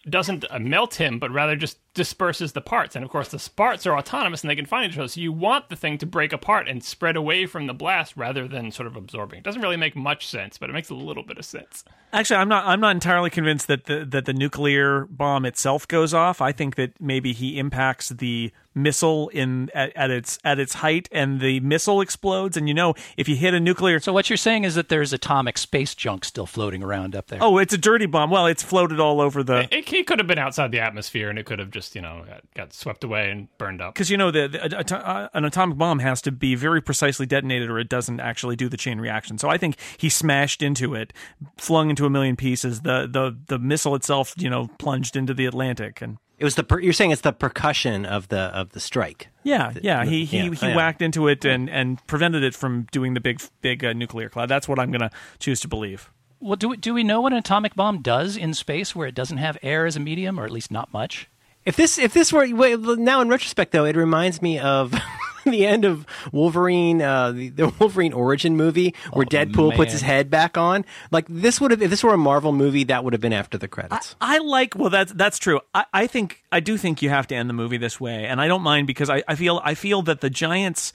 doesn't uh, melt him, but rather just disperses the parts. And of course, the parts are autonomous and they can find each other. So you want the thing to break apart and spread away from the blast rather than sort of absorbing. It doesn't really make much sense, but it makes a little bit of sense. Actually, I'm not. I'm not entirely convinced that the that the nuclear bomb itself goes off. I think that maybe he impacts the missile in at, at its at its height, and the missile explodes. And you know, if you hit a nuclear, so what you're saying is that there's atomic space junk still floating around up there. oh, it's a dirty bomb. Well, it's floated all over the. It, he could have been outside the atmosphere and it could have just, you know, got, got swept away and burned up. Because you know the, the ato- uh, an atomic bomb has to be very precisely detonated, or it doesn't actually do the chain reaction. So I think he smashed into it, flung into a million pieces. The the the missile itself, you know, plunged into the Atlantic, and It was the per- you're saying it's the percussion of the of the strike. yeah, yeah, he he yeah, he yeah. whacked into it and and prevented it from doing the big big uh, nuclear cloud. That's what I'm going to choose to believe. Well, do we, do we know what an atomic bomb does in space where it doesn't have air as a medium, or at least not much? If this if this were now in retrospect though, it reminds me of the end of Wolverine, uh, the, the Wolverine origin movie where Deadpool puts his head back on. Like this would have if this were a Marvel movie, that would have been after the credits. I like well that's that's true. I, I think I do think you have to end the movie this way, and I don't mind because I, I feel I feel that the Giants.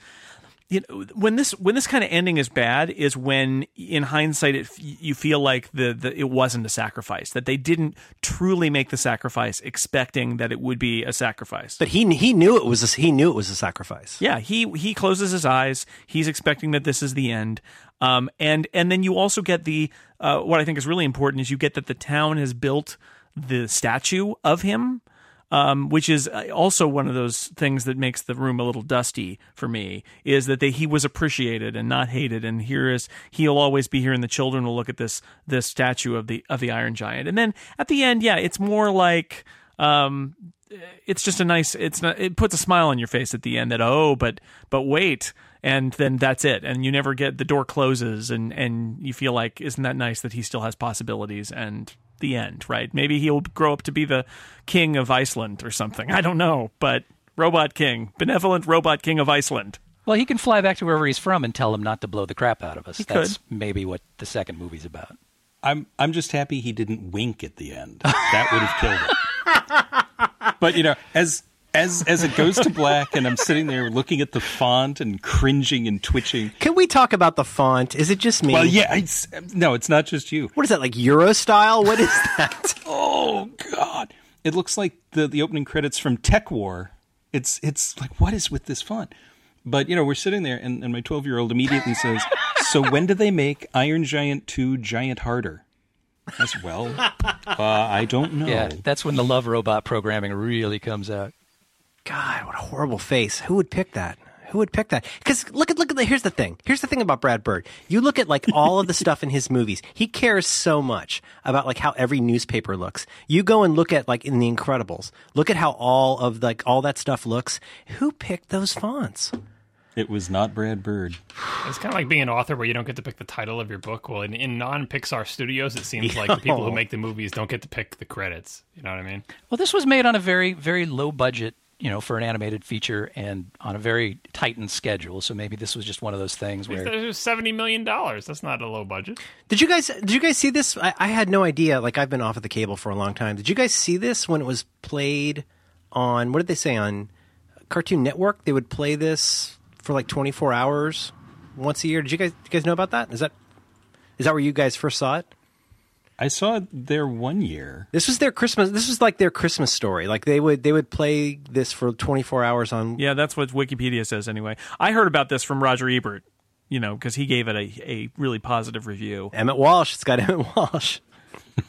You know, when this when this kind of ending is bad is when, in hindsight, it, you feel like the, the it wasn't a sacrifice that they didn't truly make the sacrifice, expecting that it would be a sacrifice. but he he knew it was a, he knew it was a sacrifice. Yeah, he he closes his eyes. He's expecting that this is the end. Um, and and then you also get the uh, what I think is really important is you get that the town has built the statue of him, um, which is uh, also one of those things that makes the room a little dusty for me. Is that they, he was appreciated and not hated, and here is he'll always be here, and the children will look at this this statue of the of the Iron Giant. And then at the end, yeah, it's more like. Um, it's just a nice it's not it puts a smile on your face at the end that oh but but wait and then that's it and you never get the door closes and and you feel like isn't that nice that he still has possibilities and the end right maybe he'll grow up to be the king of Iceland or something I don't know but robot king benevolent robot king of Iceland Well, he can fly back to wherever he's from and tell him not to blow the crap out of us. He That's maybe what the second movie's about. I'm I'm just happy he didn't wink at the end. That would have killed it. but you know, as as as it goes to black, and I'm sitting there looking at the font and cringing and twitching. Can we talk about the font? Is it just me? Well, yeah, it's, no, it's not just you. What is that like Eurostile? What is that? Oh God, it looks like the the opening credits from TekWar. It's it's like what is with this font? But you know, we're sitting there, and, and my 12 year old immediately says, "So when do they make Iron Giant 2 Giant Harder?" As well, uh, I don't know. Yeah, that's when the love robot programming really comes out. God, what a horrible face. Who would pick that? Who would pick that? Because look at look at the, here's the thing. Here's the thing about Brad Bird. You look at like all of the stuff in his movies. He cares so much about like how every newspaper looks. You go and look at like in The Incredibles. Look at how all of like all that stuff looks. Who picked those fonts? It was not Brad Bird. It's kind of like being an author where you don't get to pick the title of your book. Well, in, in non Pixar studios, it seems like the people who make the movies don't get to pick the credits. You know what I mean? Well, this was made on a very, very low budget, you know, for an animated feature and on a very tightened schedule. So maybe this was just one of those things where It was $70 million. That's not a low budget. Did you guys did you guys see this? I, I had no idea. Like I've been off of the cable for a long time. Did you guys see this when it was played on what did they say on Cartoon Network? They would play this for like 24 hours once a year. Did you guys Did you guys know about that? Is that is that where you guys first saw it? I saw it there one year. This was their Christmas. This was like their Christmas story. Like they would they would play this for 24 hours on. yeah that's what Wikipedia says anyway I heard about this from Roger Ebert you know because he gave it a, a really positive review Emmet Walsh. It's got Emmet Walsh.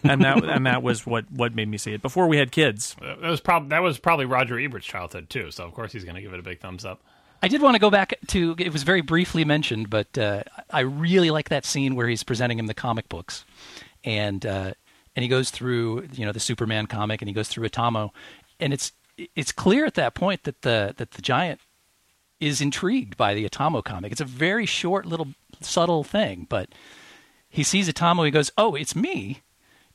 and that and that was what what made me see it before we had kids That was, prob- that was probably Roger Ebert's childhood, too. So, of course, he's going to give it a big thumbs up. I did want to go back to it was very briefly mentioned, but uh, I really like that scene where he's presenting him the comic books, and uh, and he goes through you know the Superman comic and he goes through Atomo, and it's it's clear at that point that the that the giant is intrigued by the Atomo comic. It's a very short little subtle thing, but he sees Atomo, he goes, "Oh, it's me."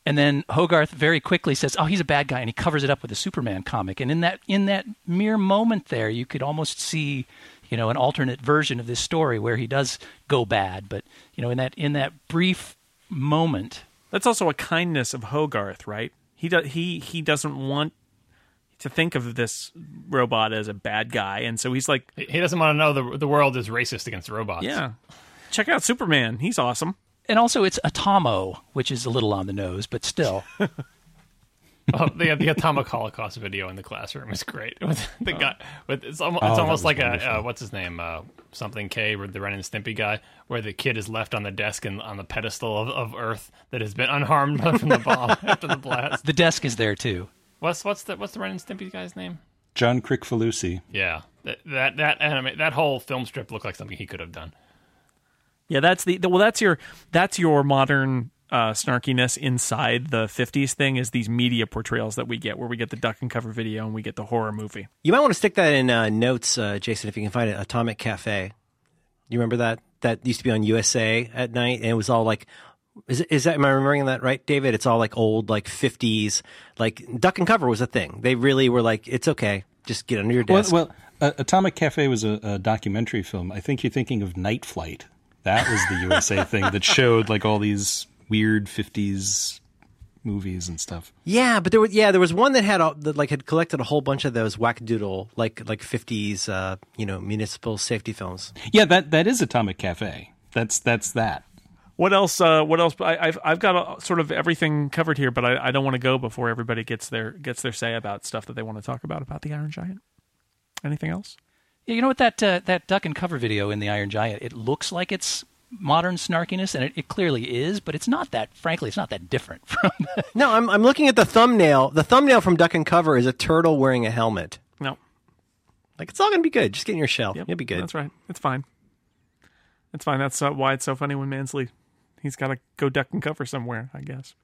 And then Hogarth very quickly says, "Oh, he's a bad guy," and he covers it up with a Superman comic. And in that in that mere moment there, you could almost see, you know, an alternate version of this story where he does go bad. But you know, in that in that brief moment, That's also a kindness of Hogarth, right? He do, he he doesn't want to think of this robot as a bad guy, and so he's like, He doesn't want to know the the world is racist against robots. "Yeah, check out Superman. He's awesome." and also it's Atomo, which is a little on the nose, but still. Oh, the the atomic holocaust video in the classroom is great. With the guy, with it's almost, Oh, it's that almost was like a uh, what's his name, uh, something K, where the Ren and Stimpy guy, where the kid is left on the desk and on the pedestal of, of Earth that has been unharmed from the bomb after the blast. the desk is there too. What's what's the what's the Ren and Stimpy guy's name? John Kricfalusi. Yeah, that that that anime, that whole film strip looked like something he could have done. Yeah, that's the well. That's your that's your modern uh, snarkiness inside the '50s thing. Is these media portrayals that we get, where we get the duck and cover video and we get the horror movie. You might want to stick that in uh, notes, uh, Jason, if you can find it. Atomic Cafe. You remember that? That used to be on USA at night, and it was all like, is it, is that? Am I remembering that right, David? It's all like old, like fifties, like duck and cover was a thing. They really were like, it's okay, just get under your Well, desk. well uh, Atomic Cafe was a, a documentary film. I think you're thinking of Night Flight. That was the USA thing that showed like all these weird 50s movies and stuff. Yeah, but there was yeah there was one that had a, that like had collected a whole bunch of those wackadoodle like like fifties uh, you know municipal safety films. Yeah, that that is Atomic Cafe. That's that's that. What else? Uh, what else? I, I've I've got a, sort of everything covered here, but I, I don't want to go before everybody gets their gets their say about stuff that they want to talk about about the Iron Giant. Anything else? Yeah, you know what that uh, that duck and cover video in the Iron Giant? It looks like it's modern snarkiness, and it, it clearly is, but it's not that. Frankly, it's not that different from. No, I'm I'm looking at the thumbnail. The thumbnail from Duck and Cover is a turtle wearing a helmet. No. Like it's all gonna be good. Just get in your shell. Yep, You'll be good. That's right. It's fine. It's fine. That's uh, why it's so funny when Mansley, he's got to go duck and cover somewhere. I guess.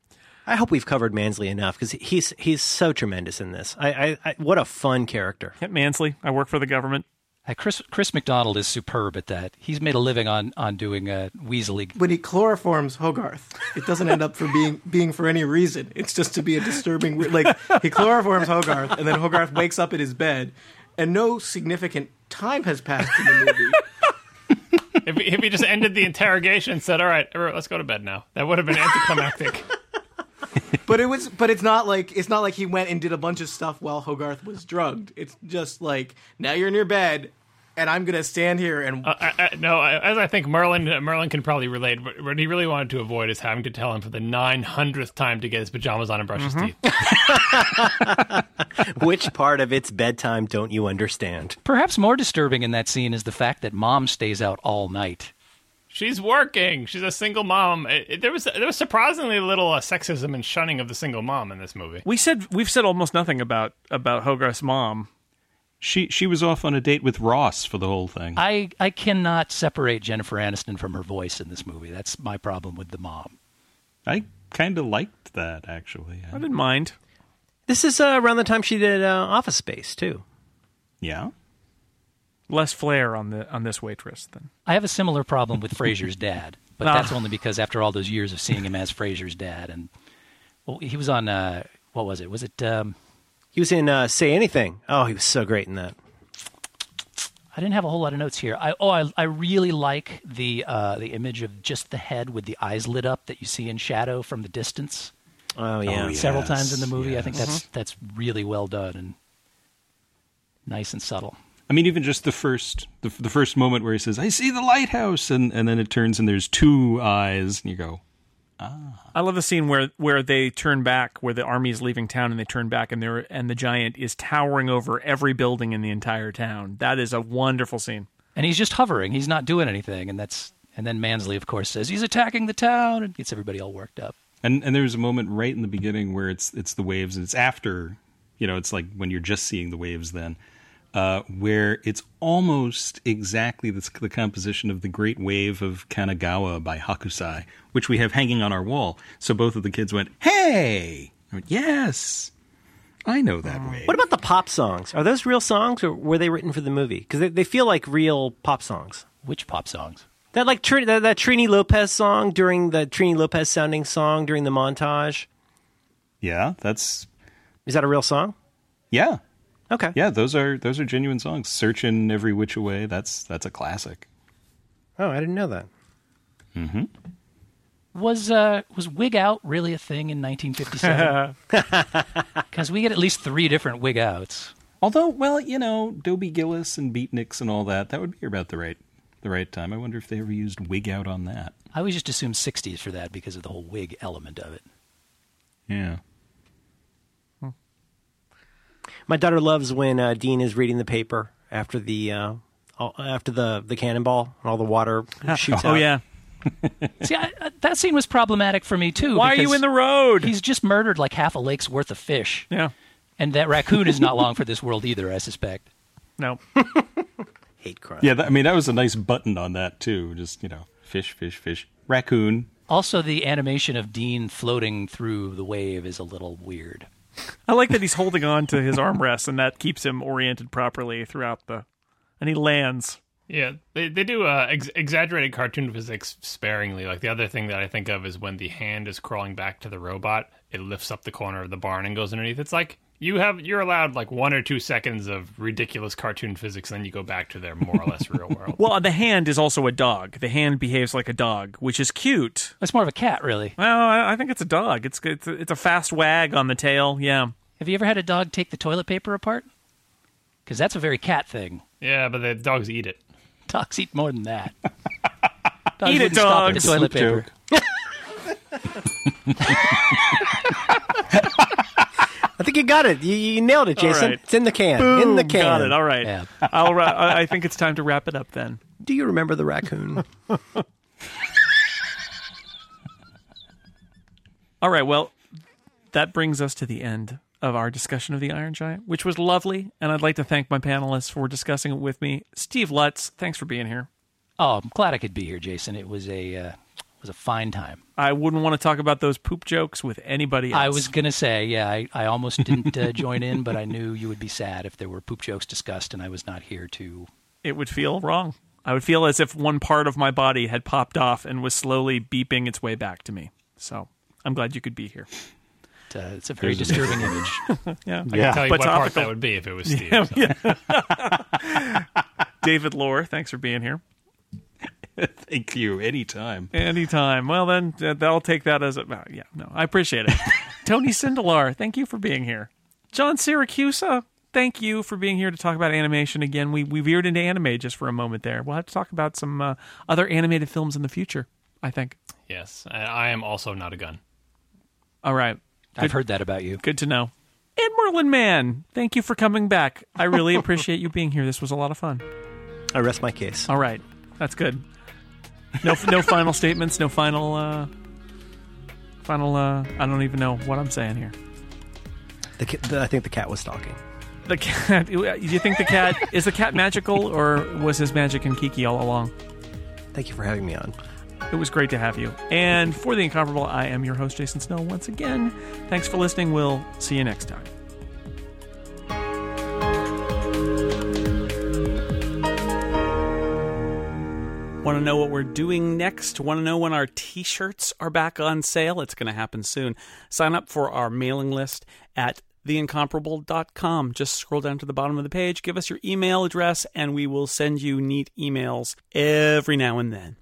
I hope we've covered Mansley enough because he's he's so tremendous in this. I, I, I what a fun character. Yep, Mansley. I work for the government. Chris Chris McDonald is superb at that. He's made a living on on doing uh, Weasley. When he chloroforms Hogarth, it doesn't end up for being being for any reason. It's just to be a disturbing. Like he chloroforms Hogarth, and then Hogarth wakes up in his bed, and no significant time has passed in the movie. If he, if he just ended the interrogation and said, "All right, let's go to bed now," that would have been anticlimactic. But it was. But it's not like it's not like he went and did a bunch of stuff while Hogarth was drugged. It's just like now you're in your bed, and I'm gonna stand here and uh, I, I, no, I, as I think Merlin uh, Merlin can probably relate. What, what he really wanted to avoid is having to tell him for the nine hundredth time to get his pajamas on and brush his mm-hmm. teeth. Which part of its bedtime don't you understand? Perhaps more disturbing in that scene is the fact that mom stays out all night. She's working. She's a single mom. It, it- there was there was surprisingly little uh, sexism and shunning of the single mom in this movie. We said we've said almost nothing about about Hogarth's mom. She she was off on a date with Ross for the whole thing. I, I cannot separate Jennifer Aniston from her voice in this movie. That's my problem with the mom. I kind of liked that actually. I didn't mind. This is uh, around the time she did uh, Office Space too. Yeah. Less flair on the on this waitress than I have a similar problem with Frasier's dad, but Ah. that's only because after all those years of seeing him as Frasier's dad, and well, he was on uh, what was it? Was it? Um, He was in uh, Say Anything. Oh, he was so great in that. I didn't have a whole lot of notes here. I oh, I, I really like the uh, the image of just the head with the eyes lit up that you see in shadow from the distance Oh yeah. Oh, yeah. several Yes, times in the movie. I think that's Mm-hmm. that's really well done and nice and subtle. I mean, even just the first the, the first moment where he says, "I see the lighthouse," and and then it turns and there's two eyes, and you go, Ah. I love the scene where where they turn back, where the army is leaving town, and they turn back, and they're and the giant is towering over every building in the entire town. That is a wonderful scene. And he's just hovering. He's not doing anything, and that's and then Mansley, of course, says he's attacking the town and gets everybody all worked up. and and there's a moment right in the beginning where it's it's the waves, and it's after, you know, it's like when you're just seeing the waves then. Uh, where it's almost exactly the, the composition of the Great Wave of Kanagawa by Hokusai, which we have hanging on our wall. So both of the kids went, "Hey!" I went, "Yes, I know that wave." What about the pop songs? Are those real songs, or were they written for the movie? Because they, they feel like real pop songs. Which pop songs? That like Tr- that, that Trini Lopez song during the Trini Lopez sounding song during the montage. yeah, that's Is that a real song? yeah, Okay. yeah. Those are those are genuine songs. "Searching Every Which Way." That's that's a classic. Oh, I didn't know that. Was uh, was wig out really a thing in 1957? Because we get at least three different wig outs. Although, well, you know, Dobie Gillis and Beatniks and all that, that would be about the right the right time. I wonder if they ever used wig out on that. I always just assumed 60s for that because of the whole wig element of it. Yeah. My daughter loves when uh, Dean is reading the paper after the uh, all- after the the cannonball and all the water shoots Oh out. Oh yeah. See, I, I- that scene was problematic for me too. Why are you in the road? He's just murdered like half a lake's worth of fish, yeah. and that raccoon is not long for this world either. I suspect. No. hate crime. Yeah, that, I mean, that was a nice button on that, too. Just, you know, fish, fish, fish. Raccoon. Also, the animation of Dean floating through the wave is a little weird. I like that he's holding on to his armrest, and that keeps him oriented properly throughout the. And he lands. Yeah, they they do uh, ex- exaggerated cartoon physics sparingly. Like the other thing that I think of is when the hand is crawling back to the robot, it lifts up the corner of the barn and goes underneath. It's like you have you're allowed like one or two seconds of ridiculous cartoon physics, and then you go back to their more or less real world. Well, the hand is also a dog. The hand behaves like a dog, which is cute. It's more of a cat, really. Well, I I think it's a dog. It's it's a, it's a fast wag on the tail. Yeah. Have you ever had a dog take the toilet paper apart? Because that's a very cat thing. yeah, but the dogs eat it. Dogs eat more than that. Dogs Eat it, wouldn't stop at the toilet paper. I think you got it. You, you nailed it, Jason. right. It's in the can. in the can. Got it. All right. Yeah. I'll. Ra- I I think it's time to wrap it up then. Do you remember the raccoon? All right. Well, that brings us to the end of our discussion of the Iron Giant, which was lovely, and I'd like to thank my panelists for discussing it with me. Steve Lutz, thanks for being here. Oh, I'm glad I could be here, Jason. It was a uh, it was a fine time. I wouldn't want to talk about those poop jokes with anybody else. I was gonna say, yeah, I, I almost didn't uh, join in, but I knew you would be sad if there were poop jokes discussed, and I was not here to. It would feel wrong. I would feel as if one part of my body had popped off and was slowly beeping its way back to me. So I'm glad you could be here. Uh, it's a very disturbing image. Yeah. I can tell you But what part that would be if it was Steve. so. David Loehr, thanks for being here. Thank you. Anytime. Anytime. Well, then uh, I'll take that as a. uh, yeah, no, I appreciate it. Tony Sindelar, thank you for being here. John Siracusa, thank you for being here to talk about animation again. We we veered into anime just for a moment there. We'll have to talk about some uh, other animated films in the future. I think. Yes, I, I am also not a gun. All right. I've heard that about you. Good to know. And Merlin Mann, thank you for coming back. I really appreciate you being here. This was a lot of fun. I rest my case. All right, that's good. No, no final statements. No final. Uh, final. Uh, I don't even know what I'm saying here. The, the, I think the cat was stalking. The cat. Do you think the cat is the cat magical, or was his magic in Kiki all along? Thank you for having me on. It was great to have you. And for the incomparable, I am your host, Jason Snell. Once again, thanks for listening. We'll see you next time. Want to know what we're doing next? Want to know when our t shirts are back on sale? It's going to happen soon. Sign up for our mailing list at theincomparable.com. Just scroll down to the bottom of the page, give us your email address, and we will send you neat emails every now and then.